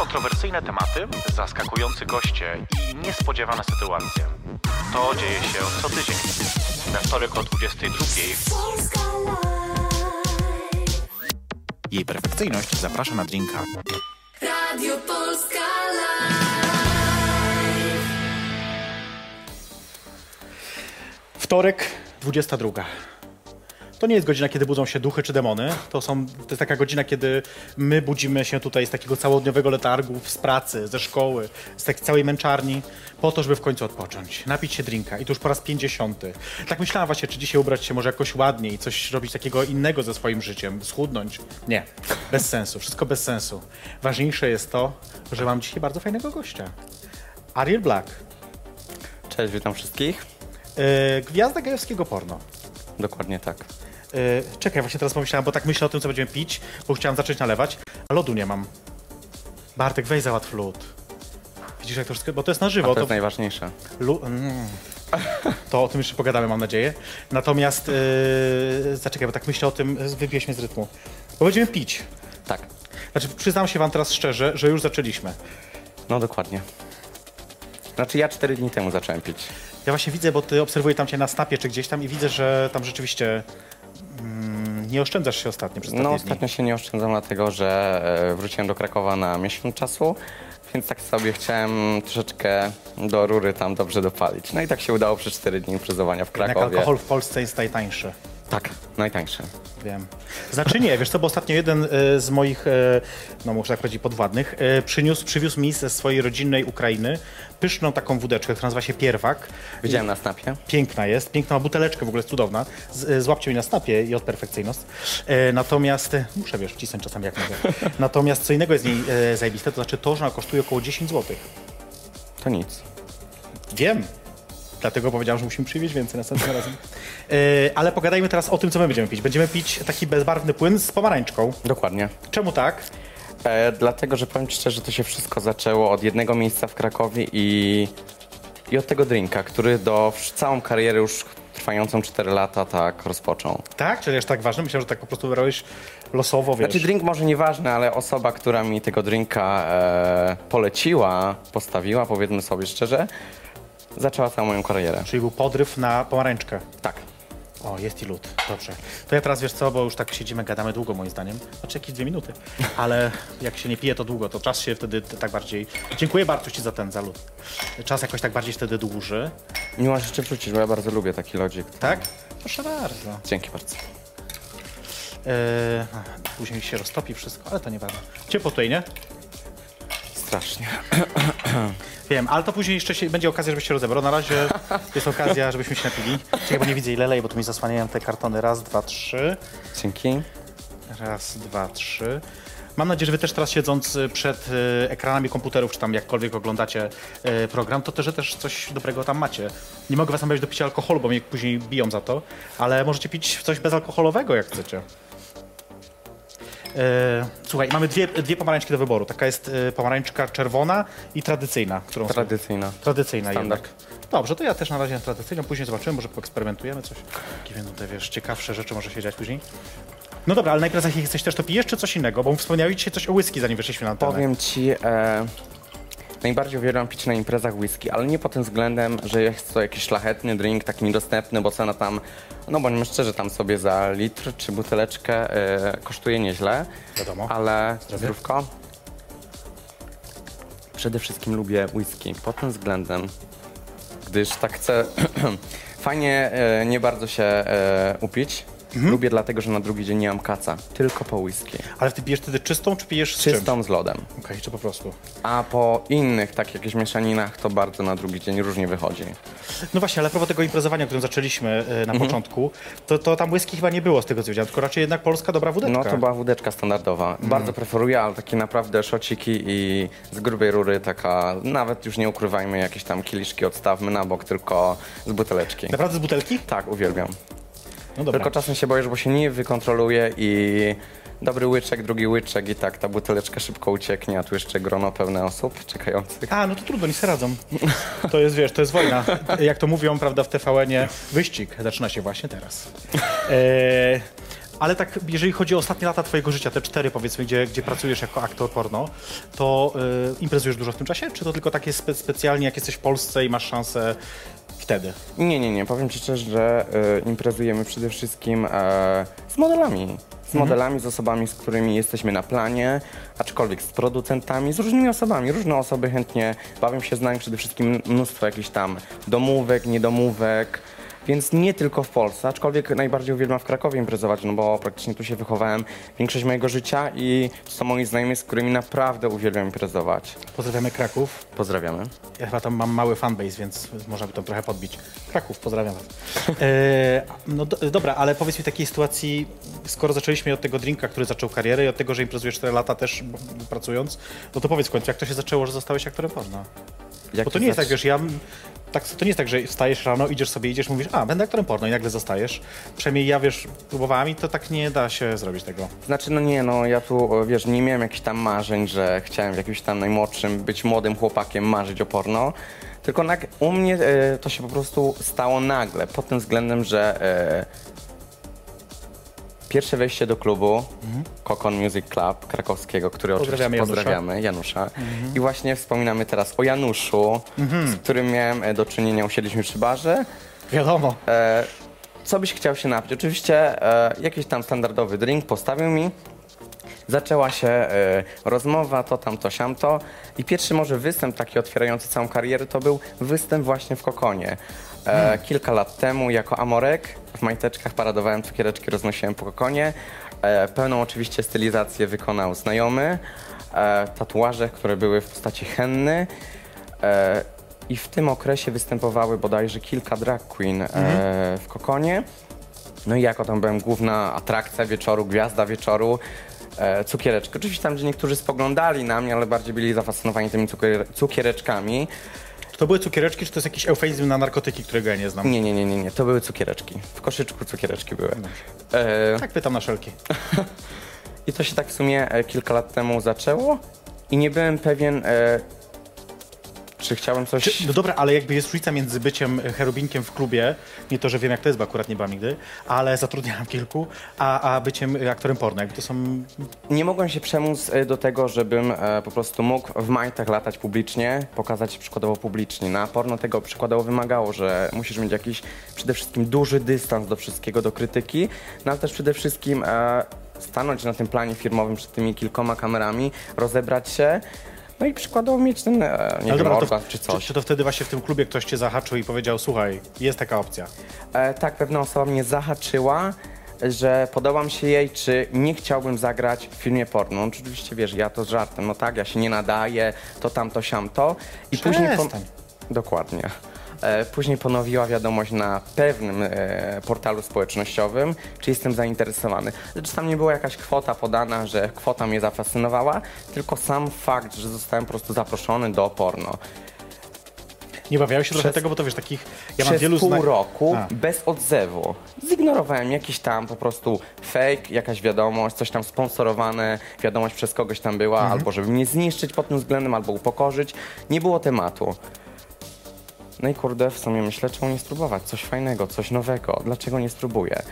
kontrowersyjne tematy, zaskakujący goście i niespodziewane sytuacje. To dzieje się co tydzień. We wtorek o 22. Jej perfekcyjność zaprasza na drinka. Radio Polska Live. Wtorek, 22. To nie jest godzina, kiedy budzą się duchy czy demony. To, są, to jest taka godzina, kiedy my budzimy się tutaj z takiego całodniowego letargu, z pracy, ze szkoły, z takiej całej męczarni, po to, żeby w końcu odpocząć, napić się drinka. I to już po raz 50. Tak myślałam właśnie, czy dzisiaj ubrać się może jakoś ładniej, coś robić takiego innego ze swoim życiem, schudnąć. Nie, bez sensu, wszystko bez sensu. Ważniejsze jest to, że mam dzisiaj bardzo fajnego gościa. Ariel Black, Cześć, witam wszystkich. yy, gwiazda gejowskiego porno. Dokładnie tak. Yy, czekaj, właśnie teraz pomyślałem, bo tak myślę o tym, co będziemy pić, bo chciałem zacząć nalewać, a lodu nie mam. Bartek, weź załatw lód. Widzisz, jak to wszystko, bo to jest na A żywo. to To, jest najważniejsze. lu- mm. to o tym jeszcze pogadamy, mam nadzieję. Natomiast, yy, zaczekaj, bo tak myślę o tym, wybiłeś mnie z rytmu. Bo będziemy pić. Tak. Znaczy, przyznam się wam teraz szczerze, że już zaczęliśmy. No dokładnie. Znaczy ja cztery dni temu zacząłem pić. Ja właśnie widzę, bo ty obserwuję tam cię na snapie czy gdzieś tam i widzę, że tam rzeczywiście nie oszczędzasz się ostatnio przez No ostatnio dni. się nie oszczędzam, dlatego że e, wróciłem do Krakowa na miesiąc czasu, więc tak sobie chciałem troszeczkę do rury tam dobrze dopalić. No i tak się udało przez cztery dni imprezowania w Jednak Krakowie. alkohol w Polsce jest najtańszy. Tak, najtańszy. Wiem. Znaczy nie, wiesz co, bo ostatnio jeden e, z moich, e, no muszę tak powiedzieć, podwładnych, e, przyniósł, przywiózł mi ze swojej rodzinnej Ukrainy pyszną taką wódeczkę, która nazywa się Pierwak. Widziałem na snapie. Piękna jest, piękna ma buteleczkę, w ogóle jest cudowna. Z, złapcie mi na snapie i od perfekcyjność. Natomiast, muszę wiesz, wcisnąć czasami jak mogę. Natomiast co innego jest w niej zajebiste, to znaczy to, że ona kosztuje około 10 zł. To nic. Wiem. Dlatego powiedziałem, że musimy przywieźć więcej następnym razem. E, ale pogadajmy teraz o tym, co my będziemy pić. Będziemy pić taki bezbarwny płyn z pomarańczką. Dokładnie. Czemu tak? E, dlatego, że powiem ci szczerze, to się wszystko zaczęło od jednego miejsca w Krakowie i, i od tego drinka, który do całą karierę już trwającą 4 lata tak rozpoczął. Tak? Czyli aż tak ważne? Myślałem, że tak po prostu wybrałeś losowo, wiesz. Znaczy drink może nieważny, ale osoba, która mi tego drinka e, poleciła, postawiła, powiedzmy sobie szczerze, zaczęła całą moją karierę. Czyli był podryw na pomarańczkę. Tak. O, jest i lód. Dobrze. To ja teraz, wiesz co, bo już tak siedzimy, gadamy długo moim zdaniem. Znaczy jakieś dwie minuty. Ale jak się nie pije to długo, to czas się wtedy tak bardziej... Dziękuję Bartuś Ci za ten, za lód. Czas jakoś tak bardziej wtedy dłuży. Nie masz jeszcze wrzucić, bo ja bardzo lubię taki lodzik. Tak? Proszę bardzo. Dzięki bardzo. Eee, później się roztopi wszystko, ale to nieważne. Ciepło tutaj, nie? Strasznie. Wiem, ale to później jeszcze się, będzie okazja, żebyś się rozebrał. Na razie jest okazja, żebyśmy się napili. Czekaj, bo nie widzę ile leje, bo tu mi zasłaniają te kartony. Raz, dwa, trzy. Dzięki. Raz, dwa, trzy. Mam nadzieję, że wy też teraz siedząc przed y, ekranami komputerów, czy tam jakkolwiek oglądacie y, program, to też, że też coś dobrego tam macie. Nie mogę was namawiać do picia alkoholu, bo mnie później biją za to, ale możecie pić coś bezalkoholowego, jak chcecie. E, Słuchaj, mamy dwie, dwie pomarańczki do wyboru. Taka jest y, pomarańczka czerwona i tradycyjna. Którą Tradycyjna. Tradycyjna Standard. jednak. Dobrze, to ja też na razie na tradycyjną, później zobaczymy, może poeksperymentujemy coś. Jakie będą te, wiesz, ciekawsze rzeczy może się dziać później. No dobra, ale najpierw jak jesteś też, to pijesz czy coś innego? Bo wspomniałeś dzisiaj coś o whisky, zanim wyszliśmy na antenę. Powiem ci, e, najbardziej uwielbiam pić na imprezach whisky, ale nie pod tym względem, że jest to jakiś szlachetny drink, taki niedostępny, bo cena tam, no bądźmy szczerzy, tam sobie za litr czy buteleczkę e, kosztuje nieźle. Wiadomo. Ale Zdrowie. zdrówko. Przede wszystkim lubię whisky pod tym względem, gdyż tak chcę fajnie e, nie bardzo się e, upić. Mhm. Lubię dlatego, że na drugi dzień nie mam kaca, tylko po whisky. Ale ty pijesz wtedy czystą, czy pijesz z czymś? Czystą z lodem. Okej, czy po prostu? A po innych, tak jakichś mieszaninach, to bardzo na drugi dzień różnie wychodzi. No właśnie, ale propos tego imprezowania, którym zaczęliśmy Mhm. na początku, to, to tam whisky chyba nie było z tego co wiedziałem, tylko raczej jednak polska dobra wódeczka. No to była wódeczka standardowa. Bardzo preferuję, ale takie naprawdę szociki i z grubej rury taka, nawet już nie ukrywajmy, jakieś tam kieliszki odstawmy na bok, tylko z buteleczki. Naprawdę z butelki? Tak, uwielbiam. No dobra. Tylko czasem się boję, bo się nie wykontroluję i dobry łyczek, drugi łyczek i tak ta buteleczka szybko ucieknie, a tu jeszcze grono pełne osób czekających. A, no to trudno, nie se radzą. To jest, wiesz, to jest wojna. Jak to mówią, prawda, w TVN-ie, wyścig zaczyna się właśnie teraz. E, Ale tak, jeżeli chodzi o ostatnie lata twojego życia, te cztery powiedzmy, gdzie, gdzie pracujesz jako aktor porno, to y, imprezujesz dużo w tym czasie? Czy to tylko takie spe specjalnie, jak jesteś w Polsce i masz szansę wtedy? Nie, nie, nie. Powiem Ci szczerze, że e, imprezujemy przede wszystkim e, z modelami. Z modelami, z osobami, z którymi jesteśmy na planie, aczkolwiek z producentami, z różnymi osobami. Różne osoby chętnie bawią się z nami, przede wszystkim mnóstwo jakichś tam domówek, niedomówek. Więc nie tylko w Polsce, aczkolwiek najbardziej uwielbiam w Krakowie imprezować, no bo praktycznie tu się wychowałem większość mojego życia i są moi znajomi, z którymi naprawdę uwielbiam imprezować. Pozdrawiamy Kraków. Pozdrawiamy. Ja chyba tam mam mały fanbase, więc można by to trochę podbić. Kraków, pozdrawiam was. E, no do, dobra, ale powiedz mi w takiej sytuacji, skoro zaczęliśmy od tego drinka, który zaczął karierę i od tego, że imprezujesz 4 lata też pracując, no to powiedz w końcu, jak to się zaczęło, że zostałeś aktorem porno? Jak Bo to nie jest tak, wiesz, ja... Tak, to nie jest tak, że wstajesz rano, idziesz sobie, idziesz, mówisz, a, będę aktorem porno i nagle zostajesz. Przynajmniej ja, wiesz, próbowałem i to tak nie da się zrobić tego. Znaczy, no nie, no ja tu, wiesz, nie miałem jakichś tam marzeń, że chciałem w jakimś tam najmłodszym być młodym chłopakiem, marzyć o porno. Tylko u mnie e, to się po prostu stało nagle, pod tym względem, że e, pierwsze wejście do klubu Kokon Music Club krakowskiego, który Pozdrawiamy oczywiście Janusza. pozdrawiamy, Janusza. I właśnie wspominamy teraz o Januszu, z którym miałem e, do czynienia, usiedliśmy przy barze. Wiadomo. E, co byś chciał się napić? Oczywiście e, jakiś tam standardowy drink postawił mi. Zaczęła się e, rozmowa, to tam, to siamto. I pierwszy może występ taki otwierający całą karierę to był występ właśnie w Kokonie. E, Kilka lat temu jako Amorek w majteczkach paradowałem cukiereczki, roznosiłem po Kokonie. E, pełną oczywiście stylizację wykonał znajomy. E, tatuaże, które były w postaci henny. E, I w tym okresie występowały bodajże kilka drag queen e, w Kokonie. No i jako tam byłem główna atrakcja wieczoru, gwiazda wieczoru, e, cukiereczki. Oczywiście tam, że niektórzy spoglądali na mnie, ale bardziej byli zafascynowani tymi cukier cukiereczkami. To były cukiereczki, czy to jest jakiś eufemizm na narkotyki, którego ja nie znam? Nie, nie, nie, nie, nie, to były cukiereczki. W koszyczku cukiereczki były. E, Tak pytam na wszelki. I to się tak w sumie e, kilka lat temu zaczęło i nie byłem pewien, e, czy chciałem coś... Czy, no dobra, ale jakby jest różnica między byciem cherubinkiem w klubie, nie to, że wiem jak to jest, bo akurat nie byłam nigdy, ale zatrudniałam kilku, a, a byciem aktorem porno, jakby to są... Nie mogłem się przemóc e, do tego, żebym e, po prostu mógł w majtach latać publicznie, pokazać przykładowo publicznie. Na porno tego przykładowo wymagało, że musisz mieć jakiś przede wszystkim duży dystans do wszystkiego, do krytyki, no ale też przede wszystkim e, stanąć na tym planie firmowym przed tymi kilkoma kamerami, rozebrać się, no i przykładowo mieć ten, e, nie wiem, dobra, to, czy coś. Czy, czy to wtedy właśnie w tym klubie ktoś cię zahaczył i powiedział, słuchaj, jest taka opcja. E, tak, pewna osoba mnie zahaczyła, że podobam się jej, czy nie chciałbym zagrać w filmie porno. No, Oczywiście wiesz, ja to z żartem, no tak, ja się nie nadaję, to tamto, siamto. I później. Przestań. Dokładnie. E, później ponowiła wiadomość na pewnym e, portalu społecznościowym, czy jestem zainteresowany. Lecz tam nie była jakaś kwota podana, że kwota mnie zafascynowała, tylko sam fakt, że zostałem po prostu zaproszony do porno. Nie bawiałeś się trochę Przez- tego, bo to wiesz, takich... Ja mam wielu pół roku A. bez odzewu. Zignorowałem jakiś tam po prostu fake, jakaś wiadomość, coś tam sponsorowane, wiadomość przez kogoś tam była, Mhm. albo żeby mnie zniszczyć pod tym względem, albo upokorzyć. Nie było tematu. No i kurde, w sumie myślę, czemu nie spróbować? Coś fajnego, coś nowego. Dlaczego nie spróbuję?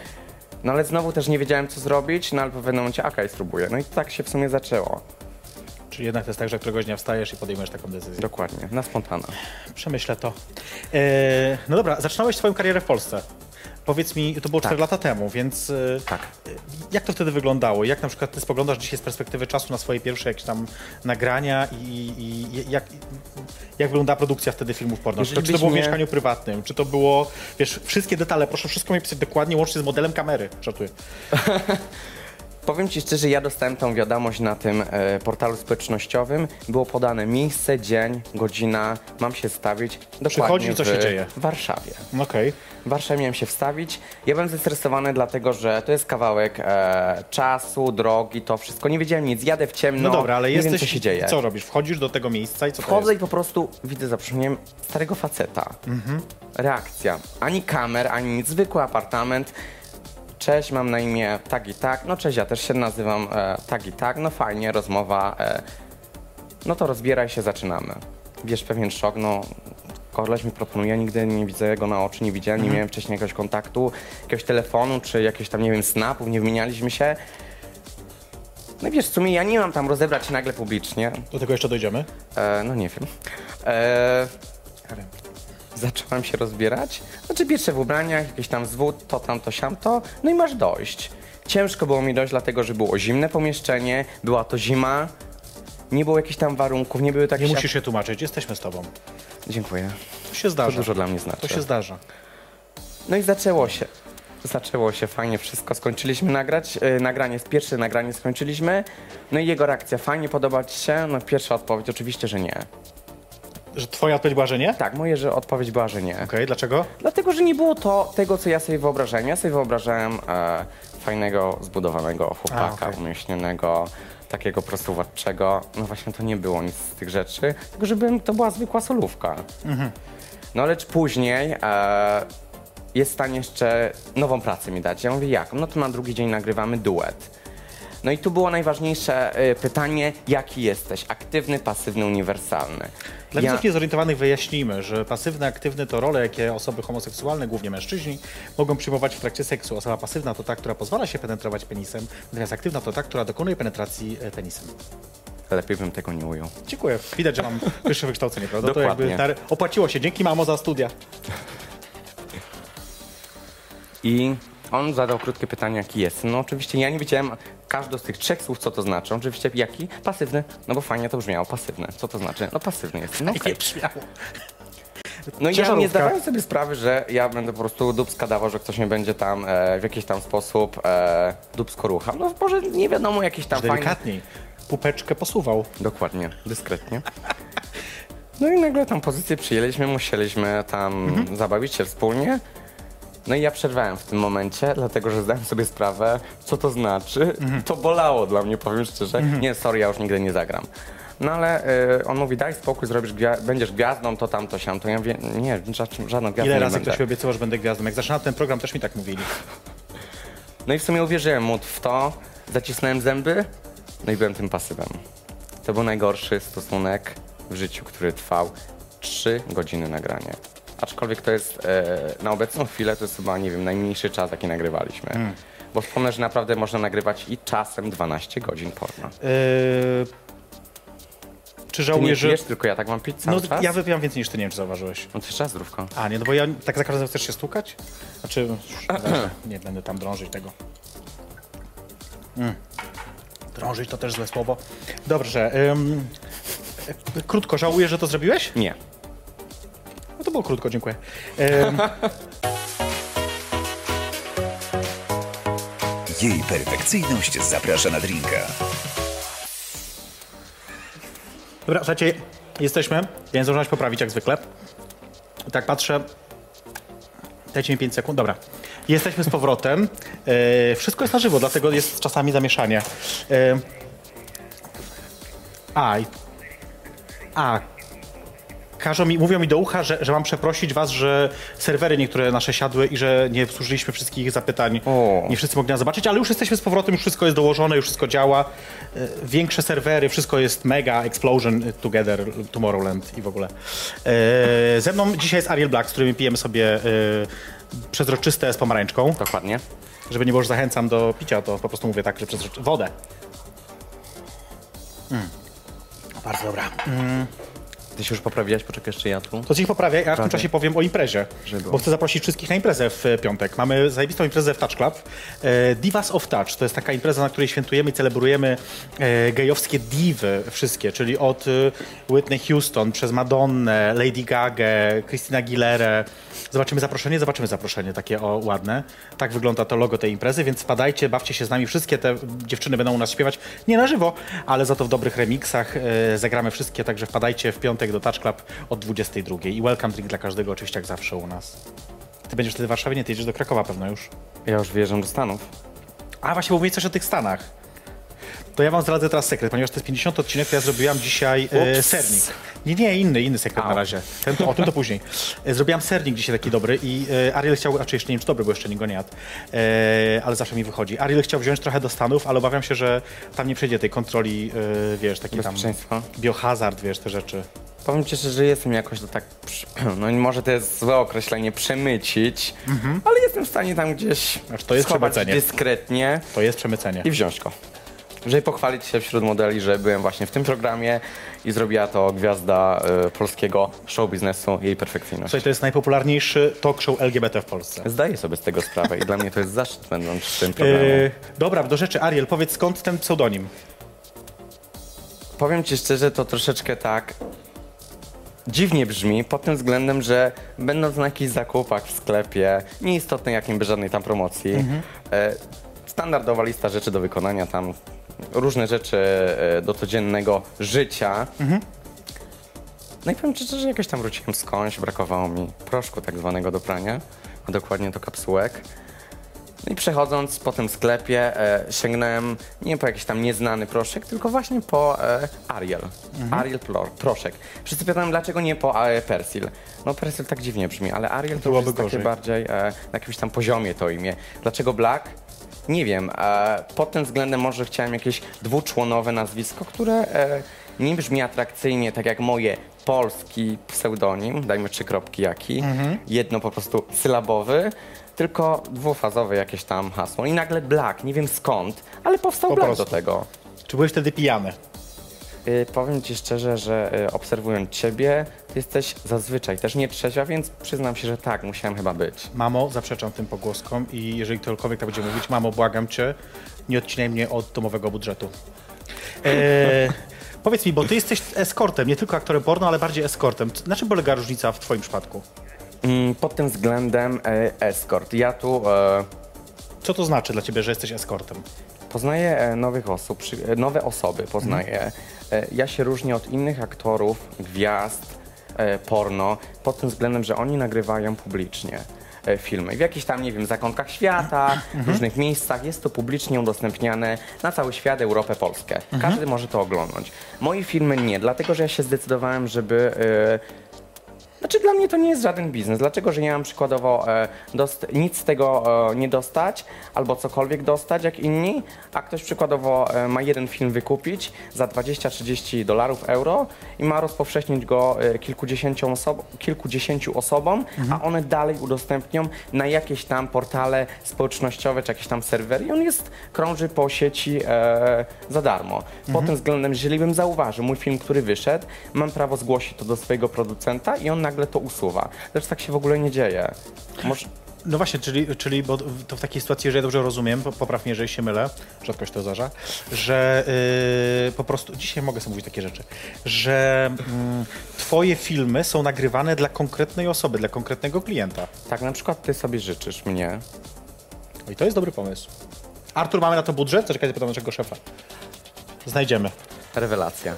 No ale znowu też nie wiedziałem, co zrobić, no ale w pewnym momencie, okej, spróbuję. No i tak się w sumie zaczęło. Czy jednak to jest tak, że któregoś dnia wstajesz i podejmujesz taką decyzję? Dokładnie, na spontana. Przemyślę to. E, no dobra, zaczynałeś swoją karierę w Polsce. Powiedz mi, to było 4 Tak. lata temu, więc e, Tak. jak to wtedy wyglądało? Jak na przykład ty spoglądasz dzisiaj z perspektywy czasu na swoje pierwsze jakieś tam nagrania i, i jak, jak wygląda produkcja wtedy filmów porno? Czy czy to było w mieszkaniu prywatnym? Czy to było, wiesz, wszystkie detale, proszę wszystko mi pisać dokładnie, łącznie z modelem kamery. Żartuję. Powiem Ci szczerze, ja dostałem tą wiadomość na tym e, portalu społecznościowym. Było podane miejsce, dzień, godzina, mam się stawić dokładnie Przychodzi i co w się dzieje? Warszawie. Okej. W Warszawie miałem się wstawić. Ja byłem zestresowany dlatego, że to jest kawałek e, czasu, drogi, to wszystko. Nie wiedziałem nic, jadę w ciemno, No, dobra, ale nie jesteś... wiem co się dzieje. Co robisz? Wchodzisz do tego miejsca i co to Wchodzę jest? i po prostu widzę zaproszeniem starego faceta. Reakcja. Ani kamer, ani nic. Zwykły apartament. Cześć, mam na imię tak i tak. No cześć, ja też się nazywam e, tak i tak. No fajnie, rozmowa. E, no to rozbieraj się, zaczynamy. Wiesz, pewien szok, no koleś mi proponuje, nigdy nie widzę go na oczy, nie widziałem, Mhm. nie miałem wcześniej jakiegoś kontaktu, jakiegoś telefonu, czy jakiegoś tam, nie wiem, snapów, nie wymienialiśmy się. No i wiesz, w sumie ja nie mam tam rozebrać się nagle publicznie, Do tego jeszcze dojdziemy. e, no nie wiem. E, zacząłem się rozbierać. Znaczy pierwsze w ubraniach, jakiś tam zwód, to tam, to siam, to, no i masz dojść. Ciężko było mi dojść, dlatego że było zimne pomieszczenie, była to zima, nie było jakichś tam warunków, nie były takie... Nie musisz się tłumaczyć, jesteśmy z tobą. Dziękuję. To się To zdarza. dużo dla mnie znaczy. To się zdarza. No i zaczęło się. Zaczęło się fajnie wszystko. Skończyliśmy nagrać. Yy, nagranie, pierwsze nagranie skończyliśmy. No i jego reakcja, fajnie podoba ci się? No pierwsza odpowiedź, oczywiście, że nie. Że twoja odpowiedź była, że nie? Okej, Tak, moja że odpowiedź była, że nie. dlaczego? Dlatego, że nie było to tego, co ja sobie wyobrażałem. Ja sobie wyobrażałem e, fajnego, zbudowanego chłopaka, A, okej. umieśnionego, takiego prostuwatczego. No właśnie to nie było nic z tych rzeczy, tylko żeby to była zwykła solówka. No lecz później e, jest w stanie jeszcze nową pracę mi dać. Ja mówię, jak? No to na drugi dzień nagrywamy duet. No i tu było najważniejsze e, pytanie, jaki jesteś? Aktywny, pasywny, uniwersalny. Dla Ja- widzów niezorientowanych wyjaśnijmy, że pasywny, aktywny to role, jakie osoby homoseksualne, głównie mężczyźni, mogą przyjmować w trakcie seksu. Osoba pasywna to ta, która pozwala się penetrować penisem, natomiast aktywna to ta, która dokonuje penetracji e, penisem. Lepiej bym tego nie ujął. Dziękuję. Widać, że mam wyższe wykształcenie, prawda? To Dokładnie. jakby dar- opłaciło się. Dzięki mamo za studia. I on zadał krótkie pytanie, jaki jest. No oczywiście ja nie wiedziałem każdy z tych trzech słów, co to znaczy. Oczywiście jaki? Pasywny. No bo fajnie to brzmiało, pasywny. Co to znaczy? No pasywny jest. No, nie brzmiało. no i ja nie zdawałem sobie sprawy, że ja będę po prostu dubska dawał, że ktoś mnie będzie tam e, w jakiś tam sposób e, dubsko ruchał. No może nie wiadomo, jakiś tam fajny... Delikatniej. Pupeczkę posuwał. Dokładnie, dyskretnie. No i nagle tam pozycję przyjęliśmy, musieliśmy tam zabawić się wspólnie. No i ja przerwałem w tym momencie, dlatego że zdałem sobie sprawę, co to znaczy. To bolało dla mnie, powiem szczerze. Nie, sorry, ja już nigdy nie zagram. No ale y, on mówi, daj spokój, zrobisz gwia- będziesz gwiazdą, to tam, to siam. To ja mówię, nie, ża- żadną gwiazdą Ile nie razy będę. ktoś mi obiecywał, że będę gwiazdą. Jak zaczynałem ten program, też mi tak mówili. No i w sumie uwierzyłem mu w to, zacisnąłem zęby, no i byłem tym pasywem. To był najgorszy stosunek w życiu, który trwał 3 godziny nagrania. Aczkolwiek to jest e, na obecną chwilę to jest chyba, nie wiem, najmniejszy czas, jaki nagrywaliśmy. Bo wspomnę, że naprawdę można nagrywać i czasem 12 godzin porno. Yy... Czy żałujesz, że... pijesz, tylko ja tak mam pić cały No, czas? ja wypijam więcej niż ty, nie wiem, czy zauważyłeś. No to raz zdrówko. A, nie, no bo ja tak za każdym razem chcesz się stukać? Znaczy, dobra, nie będę tam drążyć tego. Mm. Drążyć to też złe słowo. Dobrze. Ym, e, krótko, żałujesz, że to zrobiłeś? Nie. No to było krótko, dziękuję. Jej perfekcyjność zaprasza na drinka. dobra, słuchajcie, jesteśmy. Ja nie zdążyłem się poprawić jak zwykle. Tak patrzę. Dajcie mi 5 sekund. Dobra. Jesteśmy z powrotem. E, wszystko jest na żywo, dlatego jest czasami zamieszanie. E, a, a, każą mi, mówią mi do ucha, że, że mam przeprosić was, że serwery niektóre nasze siadły i że nie obsłużyliśmy wszystkich zapytań. O. Nie wszyscy mogli nas zobaczyć, ale już jesteśmy z powrotem, już wszystko jest dołożone, już wszystko działa. E, Większe serwery, wszystko jest mega, explosion together, Tomorrowland i w ogóle. E, ze mną dzisiaj jest Ariel Black, z którym pijemy sobie e, przezroczyste z pomarańczką. Dokładnie. Żeby nie było, że zachęcam do picia, to po prostu mówię tak, że przezroczy... Wodę. Mm. Bardzo dobra. Ty się już poprawiłeś, poczekaj jeszcze ja tu. To ci poprawię, ja w tym czasie powiem o imprezie, bo chcę zaprosić wszystkich na imprezę w e, piątek. Mamy zajebistą imprezę w Touch Club. E, Divas of Touch to jest taka impreza, na której świętujemy i celebrujemy e, gejowskie diwy wszystkie, czyli od e, Whitney Houston, przez Madonnę, Lady Gaga, Christina Aguilera. Zobaczymy zaproszenie, zobaczymy zaproszenie takie o ładne. Tak wygląda to logo tej imprezy, więc wpadajcie, bawcie się z nami. Wszystkie te dziewczyny będą u nas śpiewać, nie na żywo, ale za to w dobrych remixach. E, zagramy wszystkie, także wpadajcie w piątek do Touch Club od 22. I welcome drink dla każdego, oczywiście jak zawsze u nas. Ty będziesz wtedy w Warszawie? Nie, ty jedziesz do Krakowa pewno już. Ja już wyjeżdżam do Stanów. A właśnie, bo mówię coś o tych Stanach. To ja wam zdradzę teraz sekret, ponieważ to jest 50 odcinek, to ja zrobiłam dzisiaj e, Ups. sernik. Nie, nie, inny, inny sekret na razie. Ten, to, o tym to później. E, zrobiłam sernik dzisiaj taki dobry i e, Ariel chciał, raczej jeszcze nie wiem czy dobry, bo jeszcze nikt go nie jadł, e, ale zawsze mi wychodzi. Ariel chciał wziąć trochę do Stanów, ale obawiam się, że tam nie przejdzie tej kontroli, e, wiesz, taki tam Bezpieczeństwa. biohazard, wiesz, te rzeczy. Powiem ci szczerze, że jestem jakoś to tak, przy- no może to jest złe określenie, przemycić, ale jestem w stanie tam gdzieś Mhm. Znaczy, to jest schować przemycenie. dyskretnie To jest przemycenie. i wziąć go. Żeby pochwalić się wśród modeli, że byłem właśnie w tym programie i zrobiła to gwiazda e, polskiego show biznesu jej perfekcyjność. Słuchaj, to jest najpopularniejszy talk show LGBT w Polsce. Zdaję sobie z tego sprawę i dla mnie to jest zaszczyt będąc w tym programie. Yy, dobra, do rzeczy. Ariel, powiedz skąd ten pseudonim? Powiem ci szczerze, to troszeczkę tak dziwnie brzmi pod tym względem, że będąc na jakichś zakupach w sklepie, nieistotne jakim by żadnej tam promocji, e, standardowa lista rzeczy do wykonania, tam różne rzeczy e, do codziennego życia. No i powiem szczerze, że jakoś tam wróciłem skądś, brakowało mi proszku tak zwanego do prania, a dokładnie to kapsułek. No i przechodząc po tym sklepie, e, sięgnąłem nie po jakiś tam nieznany proszek, tylko właśnie po e, Ariel. Ariel Plo- proszek. Wszyscy pytają, dlaczego nie po e, Persil. No Persil tak dziwnie brzmi, ale Ariel to Byłoby jest takie gorzej. bardziej e, na jakimś tam poziomie to imię. Dlaczego Black? Nie wiem. Pod tym względem może chciałem jakieś dwuczłonowe nazwisko, które e, nie brzmi atrakcyjnie, tak jak moje polski pseudonim, dajmy trzy kropki jaki, Mhm. jedno po prostu sylabowy, tylko dwufazowe jakieś tam hasło. I nagle Black, nie wiem skąd, ale powstał Po Black prostu. do tego. Czy byłeś wtedy pijany? Y, powiem ci szczerze, że y, obserwując ciebie, ty jesteś zazwyczaj też nie trzeźwa, więc przyznam się, że tak, musiałem chyba być. Mamo, zaprzeczam tym pogłoskom i jeżeli ktokolwiek tak będzie mówić, mamo, błagam cię, nie odcinaj mnie od domowego budżetu. E, powiedz mi, bo ty jesteś eskortem, nie tylko aktorem porno, ale bardziej eskortem. Na czym polega różnica w twoim przypadku? Mm, pod tym względem e, escort. Ja tu e, Co to znaczy dla ciebie, że jesteś eskortem? Poznaję e, nowych osób, przy, e, nowe osoby poznaję. E, Ja się różnię od innych aktorów, gwiazd, e, porno, pod tym względem, że oni nagrywają publicznie e, filmy. W jakichś tam, nie wiem, zakątkach świata, w różnych miejscach jest to publicznie udostępniane na cały świat, Europę, Polskę. Każdy może to oglądać. Moje filmy nie, dlatego że ja się zdecydowałem, żeby znaczy dla mnie to nie jest żaden biznes, dlatego że nie mam przykładowo e, dost- nic z tego e, nie dostać albo cokolwiek dostać jak inni, a ktoś przykładowo e, ma jeden film wykupić za 20-30 dolarów, euro i ma rozpowszechnić go kilkudziesięciu, oso- kilkudziesięciu osobom, a one dalej udostępnią na jakieś tam portale społecznościowe czy jakieś tam serwery i on jest, krąży po sieci e, za darmo. Pod tym względem, jeżeli bym zauważył mój film, który wyszedł, mam prawo zgłosić to do swojego producenta i on nagle to usuwa. Zresztą tak się w ogóle nie dzieje. Może, No właśnie, czyli, czyli bo to w takiej sytuacji, jeżeli dobrze rozumiem, po- popraw mnie, jeżeli się mylę, rzadko się to zdarza, że yy, po prostu, dzisiaj mogę sobie mówić takie rzeczy, że mm, twoje filmy są nagrywane dla konkretnej osoby, dla konkretnego klienta. tak na przykład ty sobie życzysz mnie, No I to jest dobry pomysł. Artur, mamy na to budżet? Zaczekaj, zapytam naszego szefa. Znajdziemy. Rewelacja.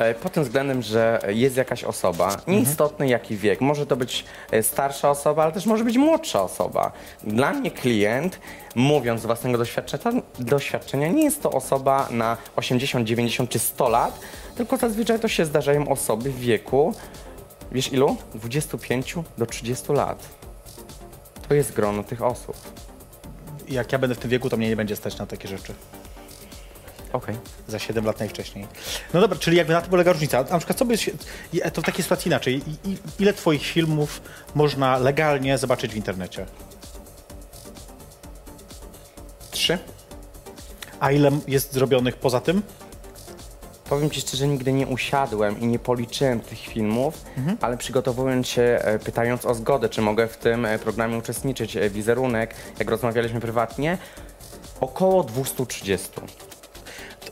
E, Pod tym względem, że jest jakaś osoba, nieistotny jaki wiek, może to być e, starsza osoba, ale też może być młodsza osoba. Dla mnie klient, mówiąc z własnego doświadczenia, doświadczenia nie jest to osoba na 80, 90 czy 100 lat, tylko zazwyczaj to się zdarzają osoby w wieku, wiesz ilu? 25 do 30 lat. To jest grono tych osób. Jak ja będę w tym wieku, to mnie nie będzie stać na takie rzeczy. Okej. Za 7 lat najwcześniej. No dobra, czyli jakby na tym polega różnica. Na przykład co by się, i- to w takiej sytuacji inaczej. I, ile twoich filmów można legalnie zobaczyć w internecie? Trzy? A ile jest zrobionych poza tym? Powiem Ci szczerze, nigdy nie usiadłem i nie policzyłem tych filmów, ale przygotowując się, e, pytając o zgodę, czy mogę w tym e, programie uczestniczyć, e, wizerunek, jak rozmawialiśmy prywatnie, około 230.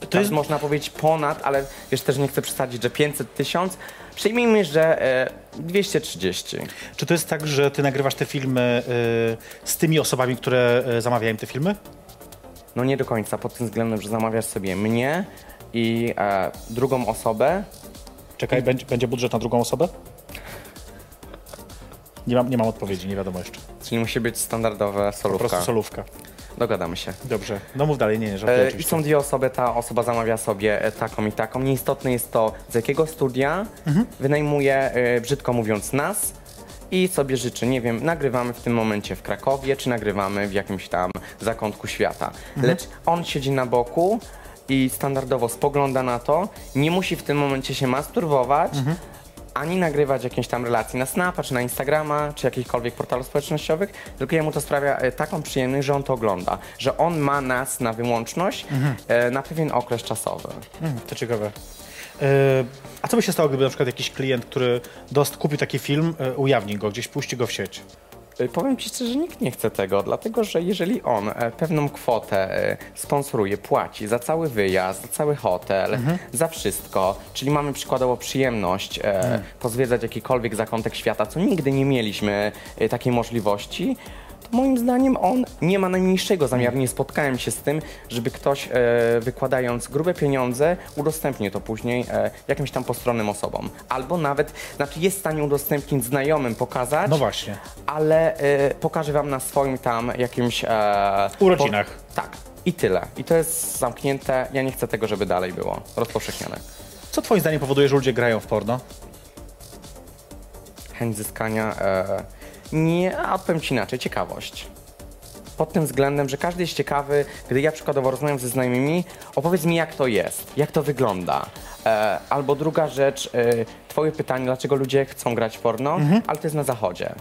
To, To jest można powiedzieć ponad, ale wiesz, też nie chcę przesadzić, że 500 tysiąc. Przyjmijmy, że e, 230. Czy to jest tak, że ty nagrywasz te filmy y, z tymi osobami, które y, zamawiają te filmy? No nie do końca, pod tym względem, że zamawiasz sobie mnie i e, drugą osobę, Czekaj, będzie, będzie budżet na drugą osobę? Nie mam, nie mam odpowiedzi, nie wiadomo jeszcze. czyli musi być standardowa Po solówka. prostu solówka. Dogadamy się. Dobrze. No mów dalej, nie, nie, żartuję E, I oczywiście. są dwie osoby, ta osoba zamawia sobie e, taką i taką. Nieistotne jest to, z jakiego studia wynajmuje, e, brzydko mówiąc, nas i sobie życzy, nie wiem, nagrywamy w tym momencie w Krakowie, czy nagrywamy w jakimś tam zakątku świata. Lecz on siedzi na boku i standardowo spogląda na to, nie musi w tym momencie się masturbować, ani nagrywać jakiejś tam relacji na Snapa, czy na Instagrama, czy jakichkolwiek portalów społecznościowych, tylko jemu to sprawia e, taką przyjemność, że on to ogląda, że on ma nas na wyłączność e, na pewien okres czasowy. Mm, to ciekawe. E, a co by się stało, gdyby na przykład jakiś klient, który dost, kupił taki film, e, ujawni go, gdzieś puści go w sieć? Y, Powiem Ci szczerze, że nikt nie chce tego, dlatego że jeżeli on e, pewną kwotę e, sponsoruje, płaci za cały wyjazd, za cały hotel, za wszystko, czyli mamy przykładowo przyjemność e, pozwiedzać jakikolwiek zakątek świata, co nigdy nie mieliśmy takiej możliwości, to moim zdaniem on nie ma najmniejszego zamiaru, nie spotkałem się z tym, żeby ktoś e, wykładając grube pieniądze udostępnił to później e, jakimś tam postronnym osobom. Albo nawet, znaczy jest w stanie udostępnić znajomym, pokazać, No właśnie. ale e, pokażę wam na swoim tam jakimś... E, Urodzinach. Po, tak. I tyle. I to jest zamknięte. Ja nie chcę tego, żeby dalej było rozpowszechnione. Co twoim zdaniem powoduje, że ludzie grają w porno? Chęć zyskania... E, nie, a odpowiem ci inaczej. Ciekawość. Pod tym względem, że każdy jest ciekawy, gdy ja przykładowo rozmawiam ze znajomymi, opowiedz mi jak to jest, jak to wygląda. E, albo druga rzecz, e, twoje pytanie, dlaczego ludzie chcą grać w porno, ale to jest na zachodzie.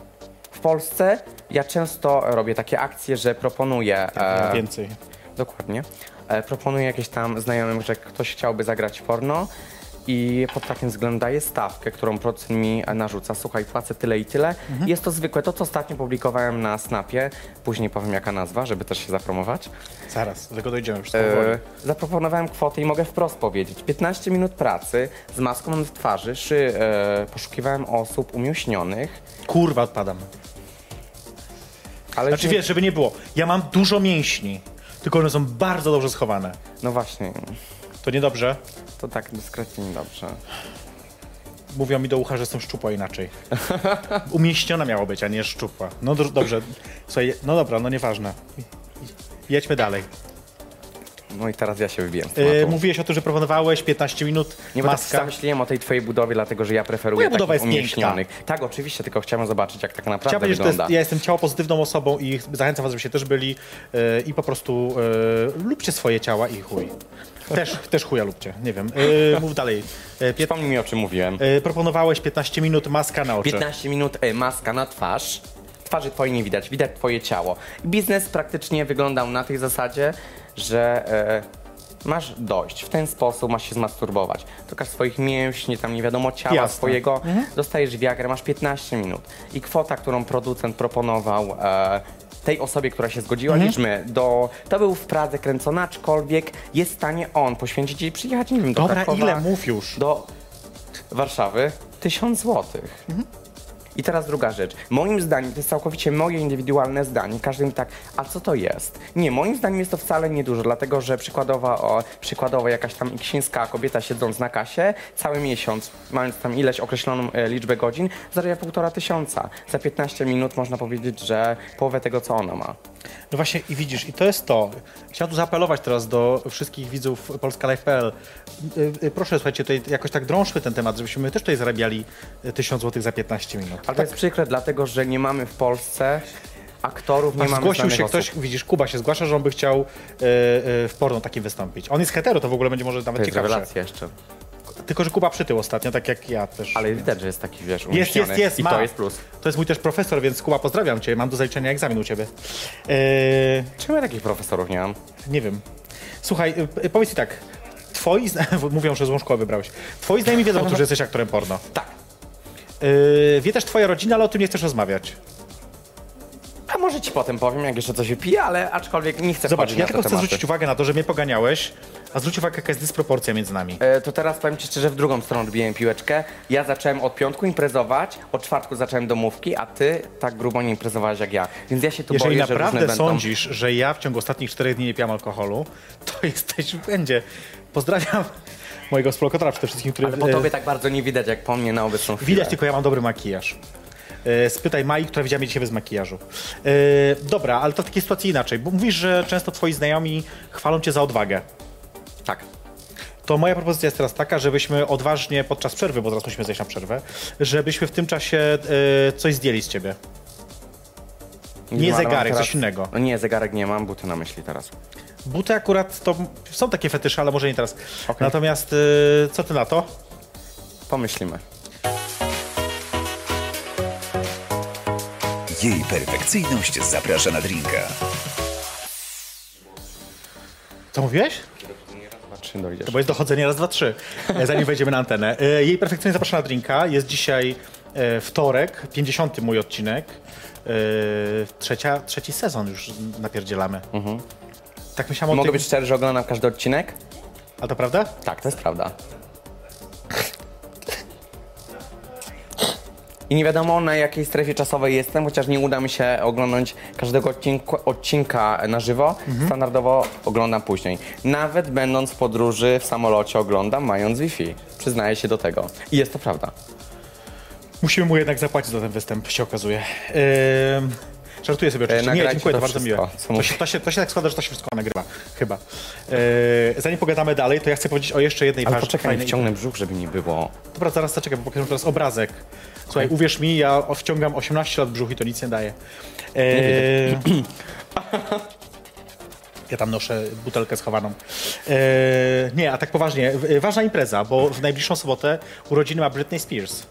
W Polsce ja często robię takie akcje, że proponuję... E, Więcej. Dokładnie. E, proponuję jakieś tam znajomym, że ktoś chciałby zagrać w porno i pod takim względem daję stawkę, którą producent mi narzuca. Słuchaj, płacę tyle i tyle. Jest to zwykłe. To, co ostatnio publikowałem na Snapie, później powiem jaka nazwa, żeby też się zapromować. Zaraz, do tego dojdziemy już. E, zaproponowałem kwotę i mogę wprost powiedzieć. 15 minut pracy z maską na twarzy, szy, e, poszukiwałem osób umięśnionych, Kurwa, odpadam. ale... Znaczy wiesz, żeby nie było, ja mam dużo mięśni, tylko one są bardzo dobrze schowane. No właśnie, To niedobrze. To tak dyskretnie dobrze. Mówią mi do ucha, że jestem szczupła inaczej. Umieściona miało być, a nie szczupła. No do, dobrze. Słuchaj, no dobra, no nieważne. Jedźmy dalej. No i teraz ja się wybiłem z tematu. mówiłeś o tym, że proponowałeś 15 minut, Nie, bo tak maska. zamyśliłem o tej twojej budowie, dlatego że ja preferuję Moja budowa takich jest umieśnionych. Tak, oczywiście, tylko chciałem zobaczyć, jak tak naprawdę Chciałem powiedzieć, że to wygląda. jest, ja jestem ciało pozytywną osobą i zachęcam was, żebyście też byli yy, i po prostu yy, lubcie swoje ciała i chuj. Też, też chuja lubcie, nie wiem. Yy, mów dalej. Yy, pię- Przypomnij mi, o czym mówiłem. yy, proponowałeś 15 minut, maska na oczy. 15 minut e, maska na twarz. Twarzy twojej nie widać, widać twoje ciało. Biznes praktycznie wyglądał na tej zasadzie, że e, masz dojść. W ten sposób masz się zmasturbować. Dokaż swoich mięśni, tam nie wiadomo ciała Jasne. swojego. Dostajesz wiagrę, masz 15 minut. I kwota, którą producent proponował e, tej osobie, która się zgodziła, liczmy, do, to był w Pradze kręcony, aczkolwiek jest w stanie on poświęcić i przyjechać, nie wiem, do Dobra, Krakowa, ile? Mów już. do Warszawy 1000 złotych. Mhm. I teraz druga rzecz. Moim zdaniem, to jest całkowicie moje indywidualne zdanie. Każdy mi tak, a co to jest? Nie, moim zdaniem jest to wcale niedużo, dlatego że przykładowa, o, przykładowo jakaś tam iksińska kobieta siedząc na kasie, cały miesiąc, mając tam ileś określoną e, liczbę godzin, zarabia półtora tysiąca. Za 15 minut można powiedzieć, że połowę tego, co ona ma. No właśnie i widzisz, i to jest to. Chciałem tu zaapelować teraz do wszystkich widzów Polska Live.pl. Yy, yy, Proszę, słuchajcie, tutaj jakoś tak drążmy ten temat, żebyśmy my też tutaj zarabiali y, 1000 zł za 15 minut. Ale to jest przykre, dlatego że nie mamy w Polsce aktorów, nie Aż mamy zgłosił się osób. ktoś, widzisz, Kuba się zgłasza, że on by chciał y, y, w porno takim wystąpić. On jest hetero, to w ogóle będzie może nawet To jest ciekawsze. jeszcze. Tylko, że Kuba przytył ostatnio, tak jak ja też. Ale widać, że jest taki, wiesz, Jest, umieśniony. jest, jest, I ma. to jest plus. To jest mój też profesor, więc Kuba, pozdrawiam cię. Mam do zaliczenia egzamin u ciebie. Y, Czemu ja takich profesorów nie mam? Nie wiem. Słuchaj, y, y, powiedz mi tak. Twoi zna... mówią, że złą szkołę wybrałeś. Twoi znajomi wiedzą że jesteś aktorem porno. Tak. Yy, wie też twoja rodzina, ale o tym nie chcesz rozmawiać. A może ci potem powiem, jak jeszcze coś wypiję, ale aczkolwiek nie chcę Zobacz, ja tylko chcę tematy. zwrócić uwagę na to, że mnie poganiałeś, a zwróć uwagę, jaka jest dysproporcja między nami. E, to teraz powiem ci szczerze, w drugą stronę odbiłem piłeczkę. Ja zacząłem od piątku imprezować, od czwartku zacząłem domówki, a ty tak grubo nie imprezowałeś jak ja. Więc ja się tu Jeżeli boję, że naprawdę będą... sądzisz, że ja w ciągu ostatnich czterech dni nie piłam alkoholu, to jesteś w błędzie. Pozdrawiam mojego współlokatora przede wszystkim, który... Ale po e, tobie tak bardzo nie widać, jak po mnie na obecną chwilę. Widać, tylko ja mam dobry makijaż. E, Spytaj Mai, która widziała mnie dzisiaj bez makijażu. E, dobra, ale to w takiej sytuacji inaczej, bo mówisz, że często twoi znajomi chwalą cię za odwagę. Tak. To moja propozycja jest teraz taka, żebyśmy odważnie podczas przerwy, bo teraz musimy zejść na przerwę, żebyśmy w tym czasie y, coś zdjęli z ciebie. Nie, nie zegarek, teraz... coś innego. No nie, zegarek nie mam, buty na myśli teraz. Buty akurat to są takie fetysze, ale może nie teraz. Okay. Natomiast y, co ty na to? Pomyślimy. Jej perfekcyjność zaprasza na drinka. Co mówiłeś? Trzy dojdziesz. To bo jest dochodzenie raz, dwa, trzy, e, zanim wejdziemy na antenę. E, Jej perfekcyjnie zapraszana drinka. Jest dzisiaj e, wtorek, 50. mój odcinek. Trzecia, trzeci sezon już napierdzielamy. Tak myślałem o Mogę tym... być szczery, że oglądam każdy odcinek? A to prawda? Tak, to jest prawda. I nie wiadomo na jakiej strefie czasowej jestem, chociaż nie uda mi się oglądać każdego odcinku, odcinka na żywo. Standardowo oglądam później. Nawet będąc w podróży w samolocie oglądam, mając Wi-Fi. Przyznaję się do tego. I jest to prawda. Musimy mu jednak zapłacić za ten występ, się okazuje. Ehm, żartuję sobie oczywiście. Nie, nagrajcie dziękuję, to to bardzo miłe. To się, to, się, to się tak składa, że to się wszystko nagrywa. Chyba. Ehm, zanim pogadamy dalej, to ja chcę powiedzieć o jeszcze jednej Ale ważnej... poczekaj, fajnej- wciągnę brzuch, żeby nie było. Dobra, zaraz zaczekaj, bo pokażę teraz obrazek. Słuchaj, uwierz mi, ja wciągam 18 lat brzuch i to nic nie daje. Ehm, Ja tam noszę butelkę schowaną. Eee, nie, a tak poważnie, w- ważna impreza, bo w najbliższą sobotę urodziny ma Britney Spears.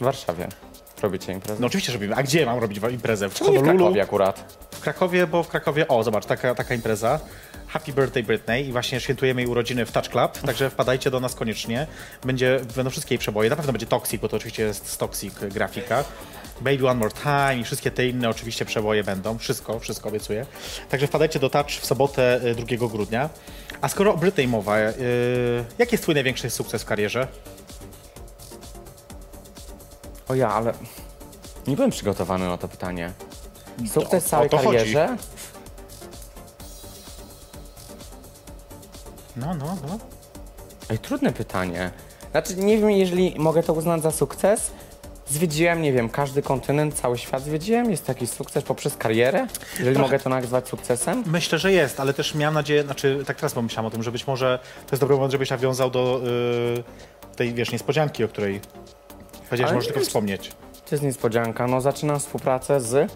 W Warszawie robicie imprezę? No oczywiście, że robimy. A gdzie mam robić imprezę? W nie w? Krakowie akurat? W Krakowie, bo w Krakowie, o zobacz, taka, taka impreza. Happy Birthday Britney i właśnie świętujemy jej urodziny w Touch Club, także wpadajcie do nas koniecznie. Będzie, będą wszystkie jej przeboje, na pewno będzie Toxic, bo to oczywiście jest z Toxic grafika. Baby One More Time i wszystkie te inne oczywiście przeboje będą, wszystko, wszystko obiecuję. Także wpadajcie do Touch w sobotę y, 2 grudnia. A skoro o Britney mowa, yy, jaki jest twój największy sukces w karierze? O ja, ale nie byłem przygotowany na to pytanie. Sukces o całej to chodzi. No, no, no. Ej, trudne pytanie. Znaczy, nie wiem, jeżeli mogę to uznać za sukces. Zwiedziłem, nie wiem, każdy kontynent, cały świat zwiedziłem. Jest taki sukces poprzez karierę? Jeżeli Trochę- mogę to nazwać sukcesem? Myślę, że jest, ale też miałem nadzieję, znaczy tak teraz pomyślałem o tym, że być może to jest dobry moment, żebyś nawiązał do y, tej, wiesz, niespodzianki, o której powiedziałeś, Ale może nie tylko wspomnieć. To jest niespodzianka. No, zaczynam współpracę z...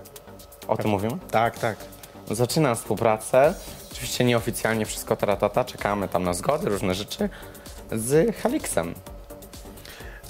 O tym mówimy? Tak, tak. Zaczynam współpracę. Oczywiście nieoficjalnie wszystko taratata. Czekamy tam na zgody, różne rzeczy. Z Helixem.